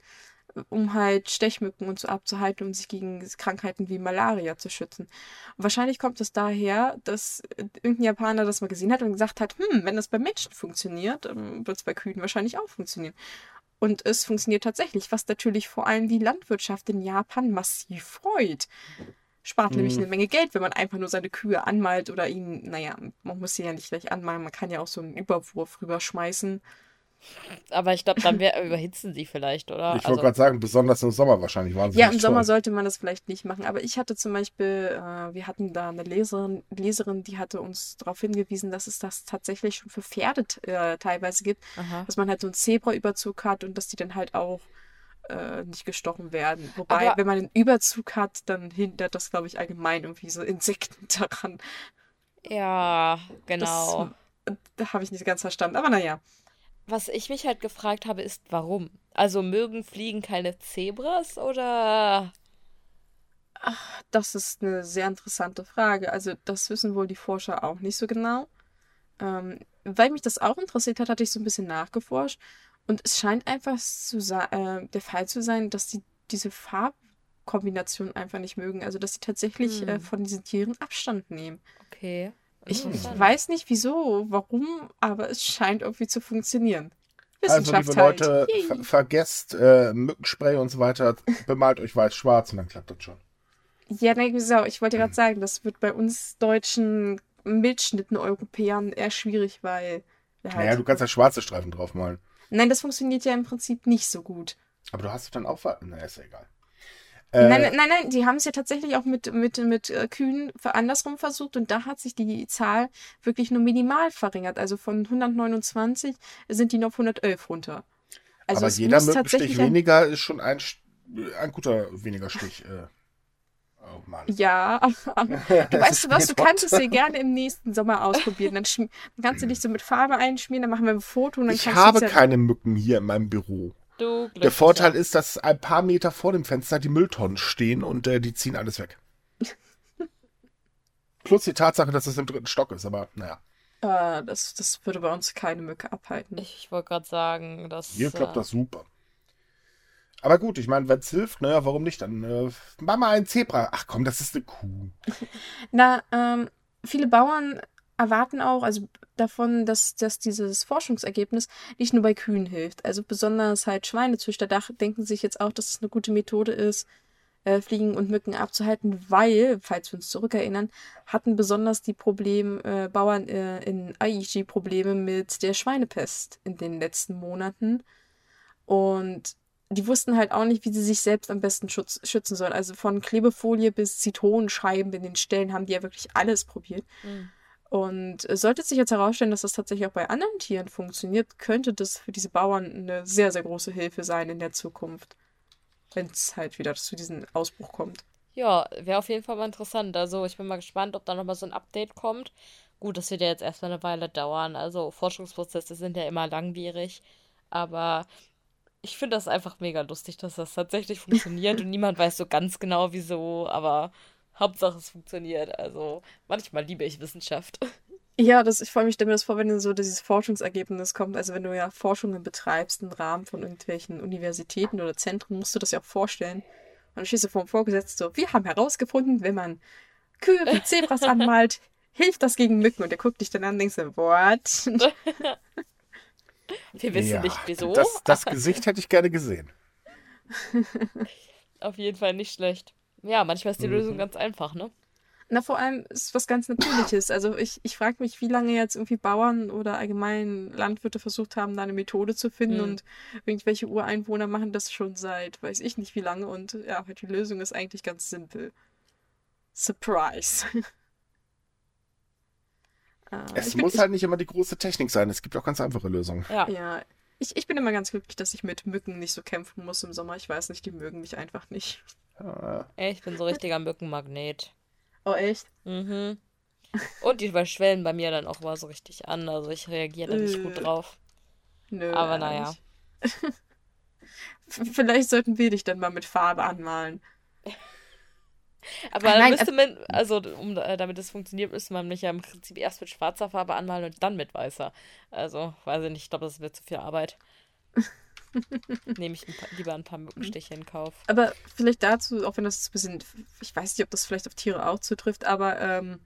um halt Stechmücken und so abzuhalten, um sich gegen Krankheiten wie Malaria zu schützen. Und wahrscheinlich kommt es daher, dass irgendein Japaner das mal gesehen hat und gesagt hat, hm, wenn das bei Menschen funktioniert, wird es bei Kühen wahrscheinlich auch funktionieren. Und es funktioniert tatsächlich, was natürlich vor allem die Landwirtschaft in Japan massiv freut. Spart mhm. nämlich eine Menge Geld, wenn man einfach nur seine Kühe anmalt oder ihnen, naja, man muss sie ja nicht gleich anmalen, man kann ja auch so einen Überwurf rüberschmeißen. Aber ich glaube, dann wär, überhitzen sie vielleicht, oder? Ich wollte also, gerade sagen, besonders im Sommer wahrscheinlich waren sie Ja, im Sommer toll. sollte man das vielleicht nicht machen. Aber ich hatte zum Beispiel, äh, wir hatten da eine Leserin, Leserin, die hatte uns darauf hingewiesen, dass es das tatsächlich schon für Pferde äh, teilweise gibt. Aha. Dass man halt so einen Zebra-Überzug hat und dass die dann halt auch äh, nicht gestochen werden. Wobei, Aber wenn man einen Überzug hat, dann hindert das, glaube ich, allgemein irgendwie so Insekten daran. Ja, genau. Das, da habe ich nicht ganz verstanden. Aber naja was ich mich halt gefragt habe, ist, warum? Also mögen Fliegen keine Zebras oder? Ach, das ist eine sehr interessante Frage. Also das wissen wohl die Forscher auch nicht so genau. Ähm, weil mich das auch interessiert hat, hatte ich so ein bisschen nachgeforscht. Und es scheint einfach zu äh, der Fall zu sein, dass sie diese Farbkombination einfach nicht mögen. Also dass sie tatsächlich äh, hm. äh, von diesen Tieren Abstand nehmen. Okay. Ich weiß nicht wieso, warum, aber es scheint irgendwie zu funktionieren. Also, liebe halt. Leute, ver vergesst äh, Mückenspray und so weiter, bemalt euch weiß-schwarz und dann klappt das schon. Ja, nein, wieso? Ich wollte gerade sagen, das wird bei uns deutschen Milchschnitten Europäern eher schwierig, weil. Halt naja, du kannst ja schwarze Streifen draufmalen. Nein, das funktioniert ja im Prinzip nicht so gut. Aber du hast dann auch. Naja, ist ja egal. Äh, nein, nein, nein, die haben es ja tatsächlich auch mit, mit, mit äh, Kühen andersrum versucht und da hat sich die Zahl wirklich nur minimal verringert. Also von 129 sind die noch auf 111 runter. Also Aber jeder Stich weniger ist schon ein, ein guter weniger Stich. Äh. Oh Mann. Ja, aber, du weißt du was, du kannst es dir gerne im nächsten Sommer ausprobieren. Dann, dann, kannst du dich so mit Farbe einschmieren, dann machen wir ein Foto. Und dann ich habe keine Mücken hier in meinem Büro. Du Der Vorteil ist, dass ein paar Meter vor dem Fenster die Mülltonnen stehen und äh, die ziehen alles weg. Plus die Tatsache, dass es im dritten Stock ist, aber naja. Äh, das, das würde bei uns keine Mücke abhalten. Ich wollte gerade sagen, dass. Hier klappt äh, das super. Aber gut, ich meine, wenn es hilft, naja, warum nicht? Dann äh, mach mal einen Zebra. Ach komm, das ist eine Kuh. Na, ähm, viele Bauern erwarten auch, also davon, dass, dass dieses Forschungsergebnis nicht nur bei Kühen hilft. Also besonders halt Schweinezüchter denken sich jetzt auch, dass es eine gute Methode ist, äh, Fliegen und Mücken abzuhalten, weil, falls wir uns zurückerinnern, hatten besonders die Problem, äh, Bauern äh, in Aichi Probleme mit der Schweinepest in den letzten Monaten. Und die wussten halt auch nicht, wie sie sich selbst am besten schutz, schützen sollen. Also von Klebefolie bis Zitronenscheiben in den Stellen haben die ja wirklich alles probiert. Mhm. Und sollte sich jetzt herausstellen, dass das tatsächlich auch bei anderen Tieren funktioniert, könnte das für diese Bauern eine sehr, sehr große Hilfe sein in der Zukunft. Wenn es halt wieder zu diesem Ausbruch kommt. Ja, wäre auf jeden Fall mal interessant. Also ich bin mal gespannt, ob da nochmal so ein Update kommt. Gut, das wird ja jetzt erstmal eine Weile dauern. Also Forschungsprozesse sind ja immer langwierig. Aber ich finde das einfach mega lustig, dass das tatsächlich funktioniert und niemand weiß so ganz genau wieso. Aber Hauptsache es funktioniert. Also manchmal liebe ich Wissenschaft. Ja, das, ich freue mich mir das vor, wenn so dieses Forschungsergebnis kommt. Also wenn du ja Forschungen betreibst im Rahmen von irgendwelchen Universitäten oder Zentren, musst du das ja auch vorstellen. Und dann stehst du vor dem Vorgesetzten so, wir haben herausgefunden, wenn man Kühe wie Zebras anmalt, hilft das gegen Mücken. Und der guckt dich dann an und denkst so, what? Wir wissen ja, nicht wieso. Das, das Gesicht hätte ich gerne gesehen. Auf jeden Fall nicht schlecht. Ja, manchmal ist die mhm. Lösung ganz einfach, ne? Na, vor allem ist was ganz Natürliches. Also ich, ich frage mich, wie lange jetzt irgendwie Bauern oder allgemein Landwirte versucht haben, da eine Methode zu finden mhm. und irgendwelche Ureinwohner machen das schon seit weiß ich nicht wie lange und ja, die Lösung ist eigentlich ganz simpel. Surprise. äh, es muss bin, halt nicht immer die große Technik sein, es gibt auch ganz einfache Lösungen. Ja. ja. Ich, ich bin immer ganz glücklich, dass ich mit Mücken nicht so kämpfen muss im Sommer. Ich weiß nicht, die mögen mich einfach nicht. Ja. Ich bin so richtiger Mückenmagnet. Oh, echt? Mhm. Und die verschwellen bei mir dann auch mal so richtig an. Also ich reagiere da nicht gut äh. drauf. Nö. Aber naja. Vielleicht sollten wir dich dann mal mit Farbe anmalen. Aber nein, müsste man, also um, äh, damit es funktioniert, müsste man mich ja im Prinzip erst mit schwarzer Farbe anmalen und dann mit weißer. Also, weiß ich nicht, ich glaube, das wird zu viel Arbeit. Nehme ich ein paar, lieber ein paar Mückenstiche in Kauf. Aber vielleicht dazu, auch wenn das ein bisschen, ich weiß nicht, ob das vielleicht auf Tiere auch zutrifft, aber ähm,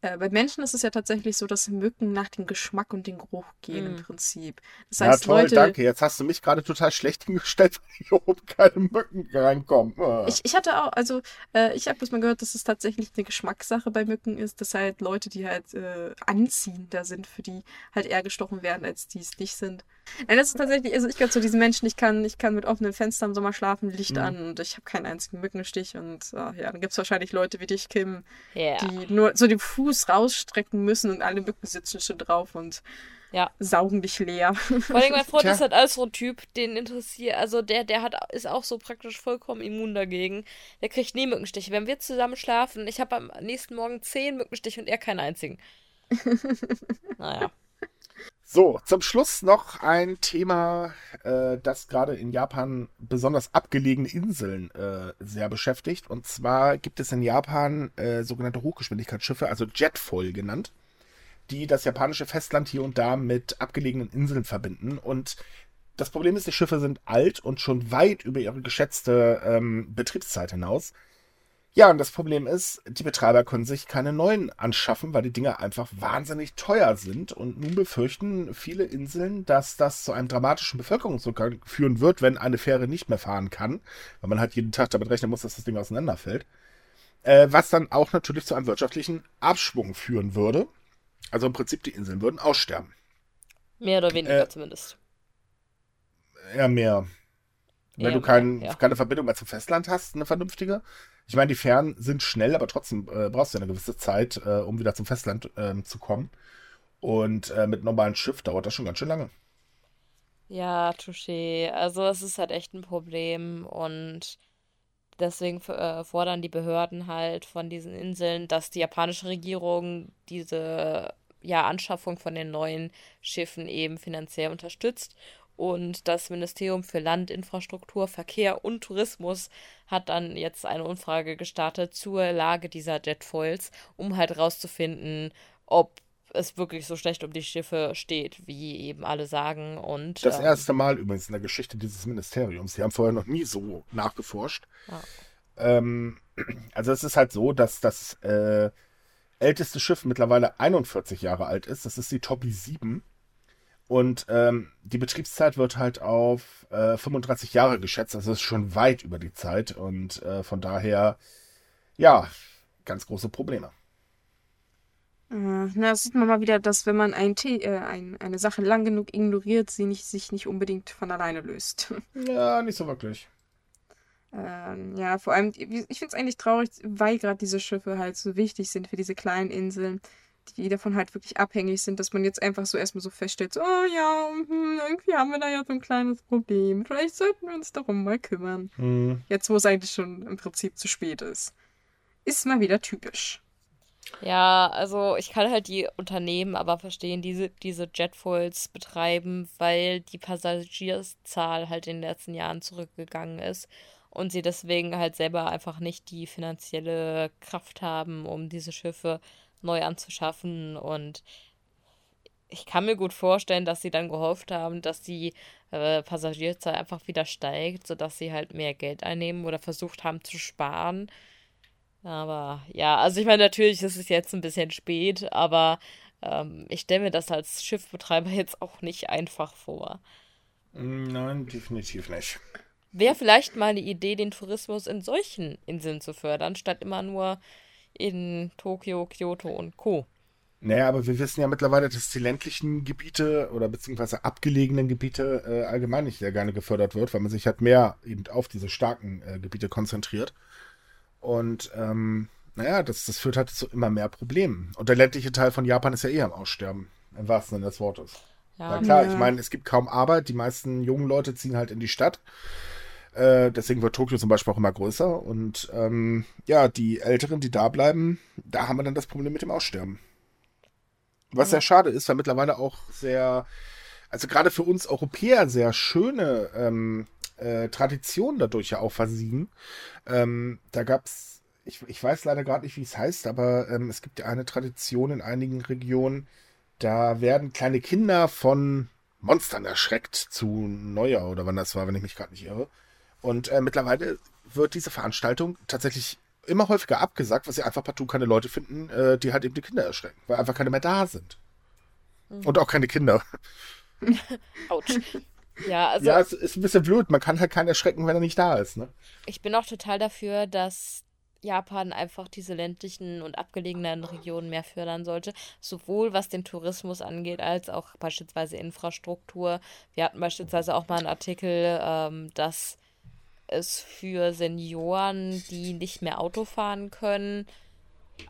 äh, bei Menschen ist es ja tatsächlich so, dass Mücken nach dem Geschmack und dem Geruch gehen im Mm. Prinzip. Das Ja, heißt, toll, Leute, danke. Jetzt hast du mich gerade total schlecht hingestellt, weil hier oben keine Mücken reinkommen. Ah. Ich, ich hatte auch, also äh, ich habe bloß mal gehört, dass es tatsächlich eine Geschmackssache bei Mücken ist, dass halt Leute, die halt äh, anziehender sind, für die halt eher gestochen werden, als die es nicht sind. Nein, das ist tatsächlich, also ich gehöre zu diesen Menschen, ich kann, ich kann mit offenen Fenstern im Sommer schlafen, Licht Mhm. an und ich habe keinen einzigen Mückenstich und äh, ja, dann gibt es wahrscheinlich Leute wie dich, Kim, Ja. die nur so den Fuß rausstrecken müssen und alle Mücken sitzen schon drauf und Ja. saugen dich leer. Vor allem mein Freund Tja. ist halt alles so ein Typ, den interessiert, also der, der hat, ist auch so praktisch vollkommen immun dagegen. Der kriegt nie Mückenstiche. Wenn wir zusammen schlafen, ich habe am nächsten Morgen zehn Mückenstiche und er keinen einzigen. Naja. So, zum Schluss noch ein Thema, äh, das gerade in Japan besonders abgelegene Inseln äh, sehr beschäftigt. Und zwar gibt es in Japan äh, sogenannte Hochgeschwindigkeitsschiffe, also Jetfoil genannt, die das japanische Festland hier und da mit abgelegenen Inseln verbinden. Und das Problem ist, die Schiffe sind alt und schon weit über ihre geschätzte ähm, Betriebszeit hinaus. Ja, und das Problem ist, die Betreiber können sich keine neuen anschaffen, weil die Dinger einfach wahnsinnig teuer sind. Und nun befürchten viele Inseln, dass das zu einem dramatischen Bevölkerungsrückgang führen wird, wenn eine Fähre nicht mehr fahren kann, weil man halt jeden Tag damit rechnen muss, dass das Ding auseinanderfällt. Äh, was dann auch natürlich zu einem wirtschaftlichen Abschwung führen würde. Also im Prinzip die Inseln würden aussterben. Mehr oder weniger Äh, zumindest. Eher mehr. Wenn Eher du kein, ja. keine Verbindung mehr zum Festland hast, eine vernünftige. Ich meine, die Fähren sind schnell, aber trotzdem äh, brauchst du ja eine gewisse Zeit, äh, um wieder zum Festland ähm, zu kommen. Und äh, mit normalen Schiff dauert das schon ganz schön lange. Ja, touché. Also es ist halt echt ein Problem und deswegen äh, fordern die Behörden halt von diesen Inseln, dass die japanische Regierung diese ja, Anschaffung von den neuen Schiffen eben finanziell unterstützt. Und das Ministerium für Land, Infrastruktur, Verkehr und Tourismus hat dann jetzt eine Umfrage gestartet zur Lage dieser Jetfoils, um halt rauszufinden, ob es wirklich so schlecht um die Schiffe steht, wie eben alle sagen. Und Das ähm, erste Mal übrigens in der Geschichte dieses Ministeriums. Die haben vorher noch nie so nachgeforscht. Ja. Ähm, also es ist halt so, dass das äh, älteste Schiff mittlerweile 41 Jahre alt ist. Das ist die Topi 7. Und ähm, die Betriebszeit wird halt auf äh, 35 Jahre geschätzt. Das ist schon weit über die Zeit. Und äh, von daher, ja, ganz große Probleme. Äh, Na, das sieht man mal wieder, dass wenn man ein The äh, ein, eine Sache lang genug ignoriert, sie nicht, sich nicht unbedingt von alleine löst. Ja, nicht so wirklich. Ähm, ja, vor allem, ich finde es eigentlich traurig, weil gerade diese Schiffe halt so wichtig sind für diese kleinen Inseln, die davon halt wirklich abhängig sind, dass man jetzt einfach so erstmal so feststellt, so, oh ja, hm, irgendwie haben wir da ja so ein kleines Problem. Vielleicht sollten wir uns darum mal kümmern. Hm. Jetzt, wo es eigentlich schon im Prinzip zu spät ist. Ist mal wieder typisch. Ja, also ich kann halt die Unternehmen aber verstehen, diese, diese Jetfoils betreiben, weil die Passagierzahl halt in den letzten Jahren zurückgegangen ist und sie deswegen halt selber einfach nicht die finanzielle Kraft haben, um diese Schiffe neu anzuschaffen. Und ich kann mir gut vorstellen, dass sie dann gehofft haben, dass die äh, Passagierzahl einfach wieder steigt, sodass sie halt mehr Geld einnehmen oder versucht haben zu sparen. Aber ja, also ich meine, natürlich ist es jetzt ein bisschen spät, aber ähm, ich stelle mir das als Schiffbetreiber jetzt auch nicht einfach vor. Nein, definitiv nicht. Wäre vielleicht mal eine Idee, den Tourismus in solchen Inseln zu fördern, statt immer nur in Tokio, Kyoto und Co. Naja, aber wir wissen ja mittlerweile, dass die ländlichen Gebiete oder beziehungsweise abgelegenen Gebiete äh, allgemein nicht sehr gerne gefördert wird, weil man sich halt mehr eben auf diese starken äh, Gebiete konzentriert. Und ähm, naja, das, das führt halt zu immer mehr Problemen. Und der ländliche Teil von Japan ist ja eher am Aussterben, im wahrsten Sinne des Wortes. Ja, Weil klar, Ja. ich meine, es gibt kaum Arbeit, die meisten jungen Leute ziehen halt in die Stadt. Äh, deswegen wird Tokio zum Beispiel auch immer größer. Und ähm, ja, die Älteren, die da bleiben, da haben wir dann das Problem mit dem Aussterben. Was Ja. sehr schade ist, weil mittlerweile auch sehr, also gerade für uns Europäer sehr schöne ähm, äh, Traditionen dadurch ja auch versiegen. Ähm, da gab es ich, ich weiß leider gerade nicht, wie es heißt, aber ähm, es gibt ja eine Tradition in einigen Regionen, da werden kleine Kinder von Monstern erschreckt zu Neujahr oder wann das war, wenn ich mich gerade nicht irre. Und äh, mittlerweile wird diese Veranstaltung tatsächlich immer häufiger abgesagt, weil sie einfach partout keine Leute finden, äh, die halt eben die Kinder erschrecken, weil einfach keine mehr da sind. Mhm. Und auch keine Kinder. Autsch. Ja, also. Ja, es ist ein bisschen blöd. Man kann halt keinen erschrecken, wenn er nicht da ist, ne? Ich bin auch total dafür, dass Japan einfach diese ländlichen und abgelegenen Regionen mehr fördern sollte, sowohl was den Tourismus angeht, als auch beispielsweise Infrastruktur. Wir hatten beispielsweise auch mal einen Artikel, ähm, dass es für Senioren, die nicht mehr Auto fahren können,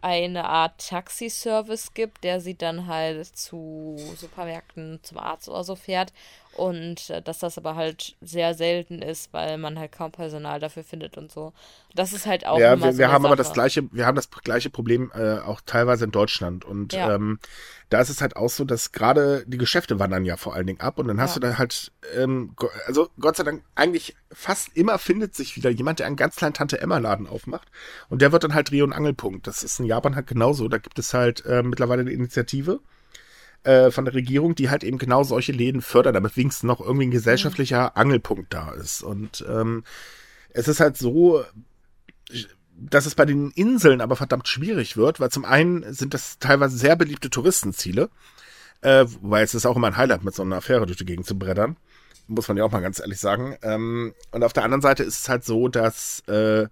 eine Art Taxiservice gibt, der sie dann halt zu Supermärkten, zum Arzt oder so fährt. Und äh, dass das aber halt sehr selten ist, weil man halt kaum Personal dafür findet und so. Das ist halt auch. Ja, wir, so wir haben Sache. aber das gleiche, wir haben das gleiche Problem äh, auch teilweise in Deutschland. Und ja. ähm, da ist es halt auch so, dass gerade die Geschäfte wandern ja vor allen Dingen ab und dann hast ja. du da halt, ähm, also Gott sei Dank, eigentlich fast immer findet sich wieder jemand, der einen ganz kleinen Tante-Emma-Laden aufmacht. Und der wird dann halt Dreh- und Angelpunkt. Das ist in Japan halt genauso. Da gibt es halt äh, mittlerweile eine Initiative äh, von der Regierung, die halt eben genau solche Läden fördern, damit wenigstens noch irgendwie ein gesellschaftlicher mhm. Angelpunkt da ist. Und ähm, es ist halt so, dass es bei den Inseln aber verdammt schwierig wird, weil zum einen sind das teilweise sehr beliebte Touristenziele, äh, weil es ist auch immer ein Highlight, mit so einer Affäre durch die Gegend zu brettern. Muss man ja auch mal ganz ehrlich sagen. Ähm, und auf der anderen Seite ist es halt so, dass äh,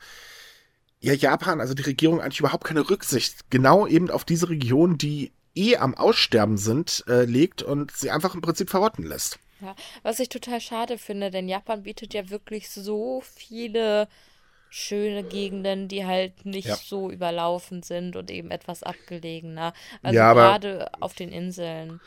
ja Japan, also die Regierung eigentlich überhaupt keine Rücksicht genau eben auf diese Region, die eh am Aussterben sind, äh, legt und sie einfach im Prinzip verrotten lässt. Ja, was ich total schade finde, denn Japan bietet ja wirklich so viele schöne Gegenden, die halt nicht ja. so überlaufen sind und eben etwas abgelegener. Also ja, gerade auf den Inseln.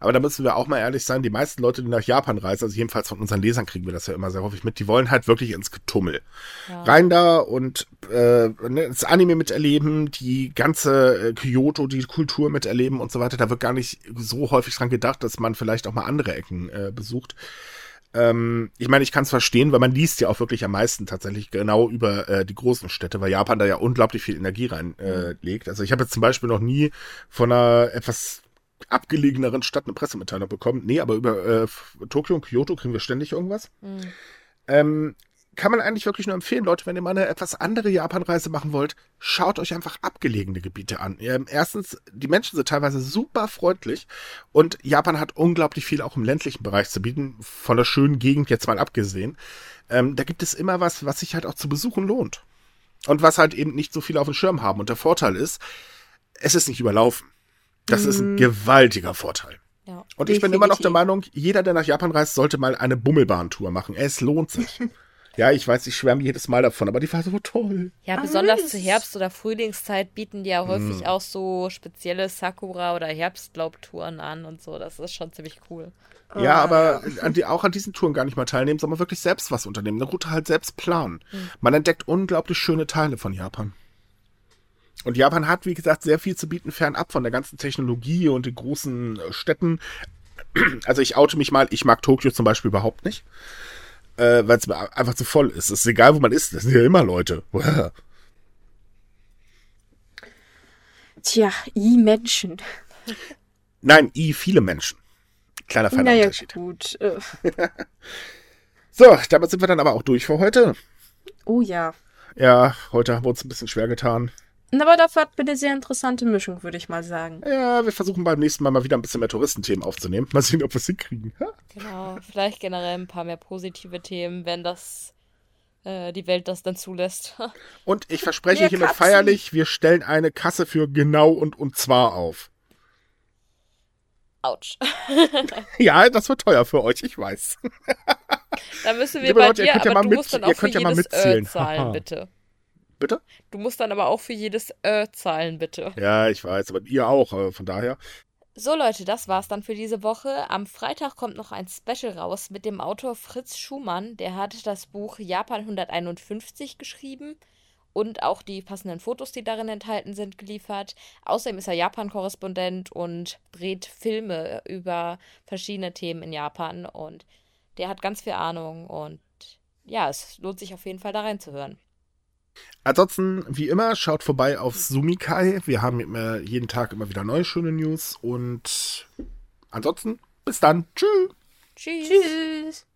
Aber da müssen wir auch mal ehrlich sein, die meisten Leute, die nach Japan reisen, also jedenfalls von unseren Lesern kriegen wir das ja immer sehr häufig mit, die wollen halt wirklich ins Getummel. Ja. Rein da und äh, ne, das Anime miterleben, die ganze äh, Kyoto, die Kultur miterleben und so weiter. Da wird gar nicht so häufig dran gedacht, dass man vielleicht auch mal andere Ecken äh, besucht. Ähm, ich meine, ich kann es verstehen, weil man liest ja auch wirklich am meisten tatsächlich genau über äh, die großen Städte, weil Japan da ja unglaublich viel Energie reinlegt. Äh, also ich habe jetzt zum Beispiel noch nie von einer etwas abgelegeneren Stadt eine Pressemitteilung bekommen. Nee, aber über äh, Tokio und Kyoto kriegen wir ständig irgendwas. Mhm. Ähm, kann man eigentlich wirklich nur empfehlen, Leute, wenn ihr mal eine etwas andere Japanreise machen wollt, schaut euch einfach abgelegene Gebiete an. Erstens, die Menschen sind teilweise super freundlich und Japan hat unglaublich viel auch im ländlichen Bereich zu bieten, von der schönen Gegend jetzt mal abgesehen. Ähm, da gibt es immer was, was sich halt auch zu besuchen lohnt. Und was halt eben nicht so viele auf dem Schirm haben. Und der Vorteil ist, es ist nicht überlaufen. Das mhm. ist ein mhm. gewaltiger Vorteil. Ja, und ich definitiv. bin immer noch der Meinung, jeder, der nach Japan reist, sollte mal eine Bummelbahntour machen. Es lohnt sich. Ja, ich weiß, ich schwärme jedes Mal davon, aber die war so toll. Ja, besonders zur Herbst- oder Frühlingszeit bieten die ja häufig mm. auch so spezielle Sakura- oder Herbstlaubtouren an und so. Das ist schon ziemlich cool. Ja, ah. aber an die, auch an diesen Touren gar nicht mal teilnehmen, sondern wirklich selbst was unternehmen. Eine Route halt selbst planen. Mhm. Man entdeckt unglaublich schöne Teile von Japan. Und Japan hat, wie gesagt, sehr viel zu bieten, fernab von der ganzen Technologie und den großen äh, Städten. Also ich oute mich mal, ich mag Tokio zum Beispiel überhaupt nicht äh, weil es einfach zu voll ist. Es ist egal, wo man ist, das sind ja immer Leute. Tja, I-Menschen. Nein, I viele Menschen. Kleiner feiner naja, Unterschied. gut. Äh. so, damit sind wir dann aber auch durch für heute. Oh ja. Ja, heute haben wir uns ein bisschen schwer getan. Aber dafür hat wir eine sehr interessante Mischung, würde ich mal sagen. Ja, wir versuchen beim nächsten Mal mal wieder ein bisschen mehr Touristenthemen aufzunehmen. Mal sehen, ob wir es hinkriegen. Genau, vielleicht generell ein paar mehr positive Themen, wenn das äh, die Welt das dann zulässt. und ich verspreche wir hiermit Katzen. feierlich, wir stellen eine Kasse für genau und und zwar auf. Autsch. ja, das wird teuer für euch, ich weiß. da müssen wir Liebe bei Leute, dir, aber ja du mit, musst dann auch für ja jedes Ö zahlen, bitte. Bitte? Du musst dann aber auch für jedes Ö zahlen, bitte. Ja, ich weiß, aber ihr auch, äh, von daher. So Leute, das war's dann für diese Woche. Am Freitag kommt noch ein Special raus mit dem Autor Fritz Schumann. Der hat das Buch Japan 151 geschrieben und auch die passenden Fotos, die darin enthalten sind, geliefert. Außerdem ist er Japan-Korrespondent und dreht Filme über verschiedene Themen in Japan und der hat ganz viel Ahnung und ja, es lohnt sich auf jeden Fall da reinzuhören. Ansonsten, wie immer, schaut vorbei auf Sumikai. Wir haben immer, jeden Tag immer wieder neue schöne News. Und ansonsten, bis dann. Tschüss. Tschüss. Tschüss.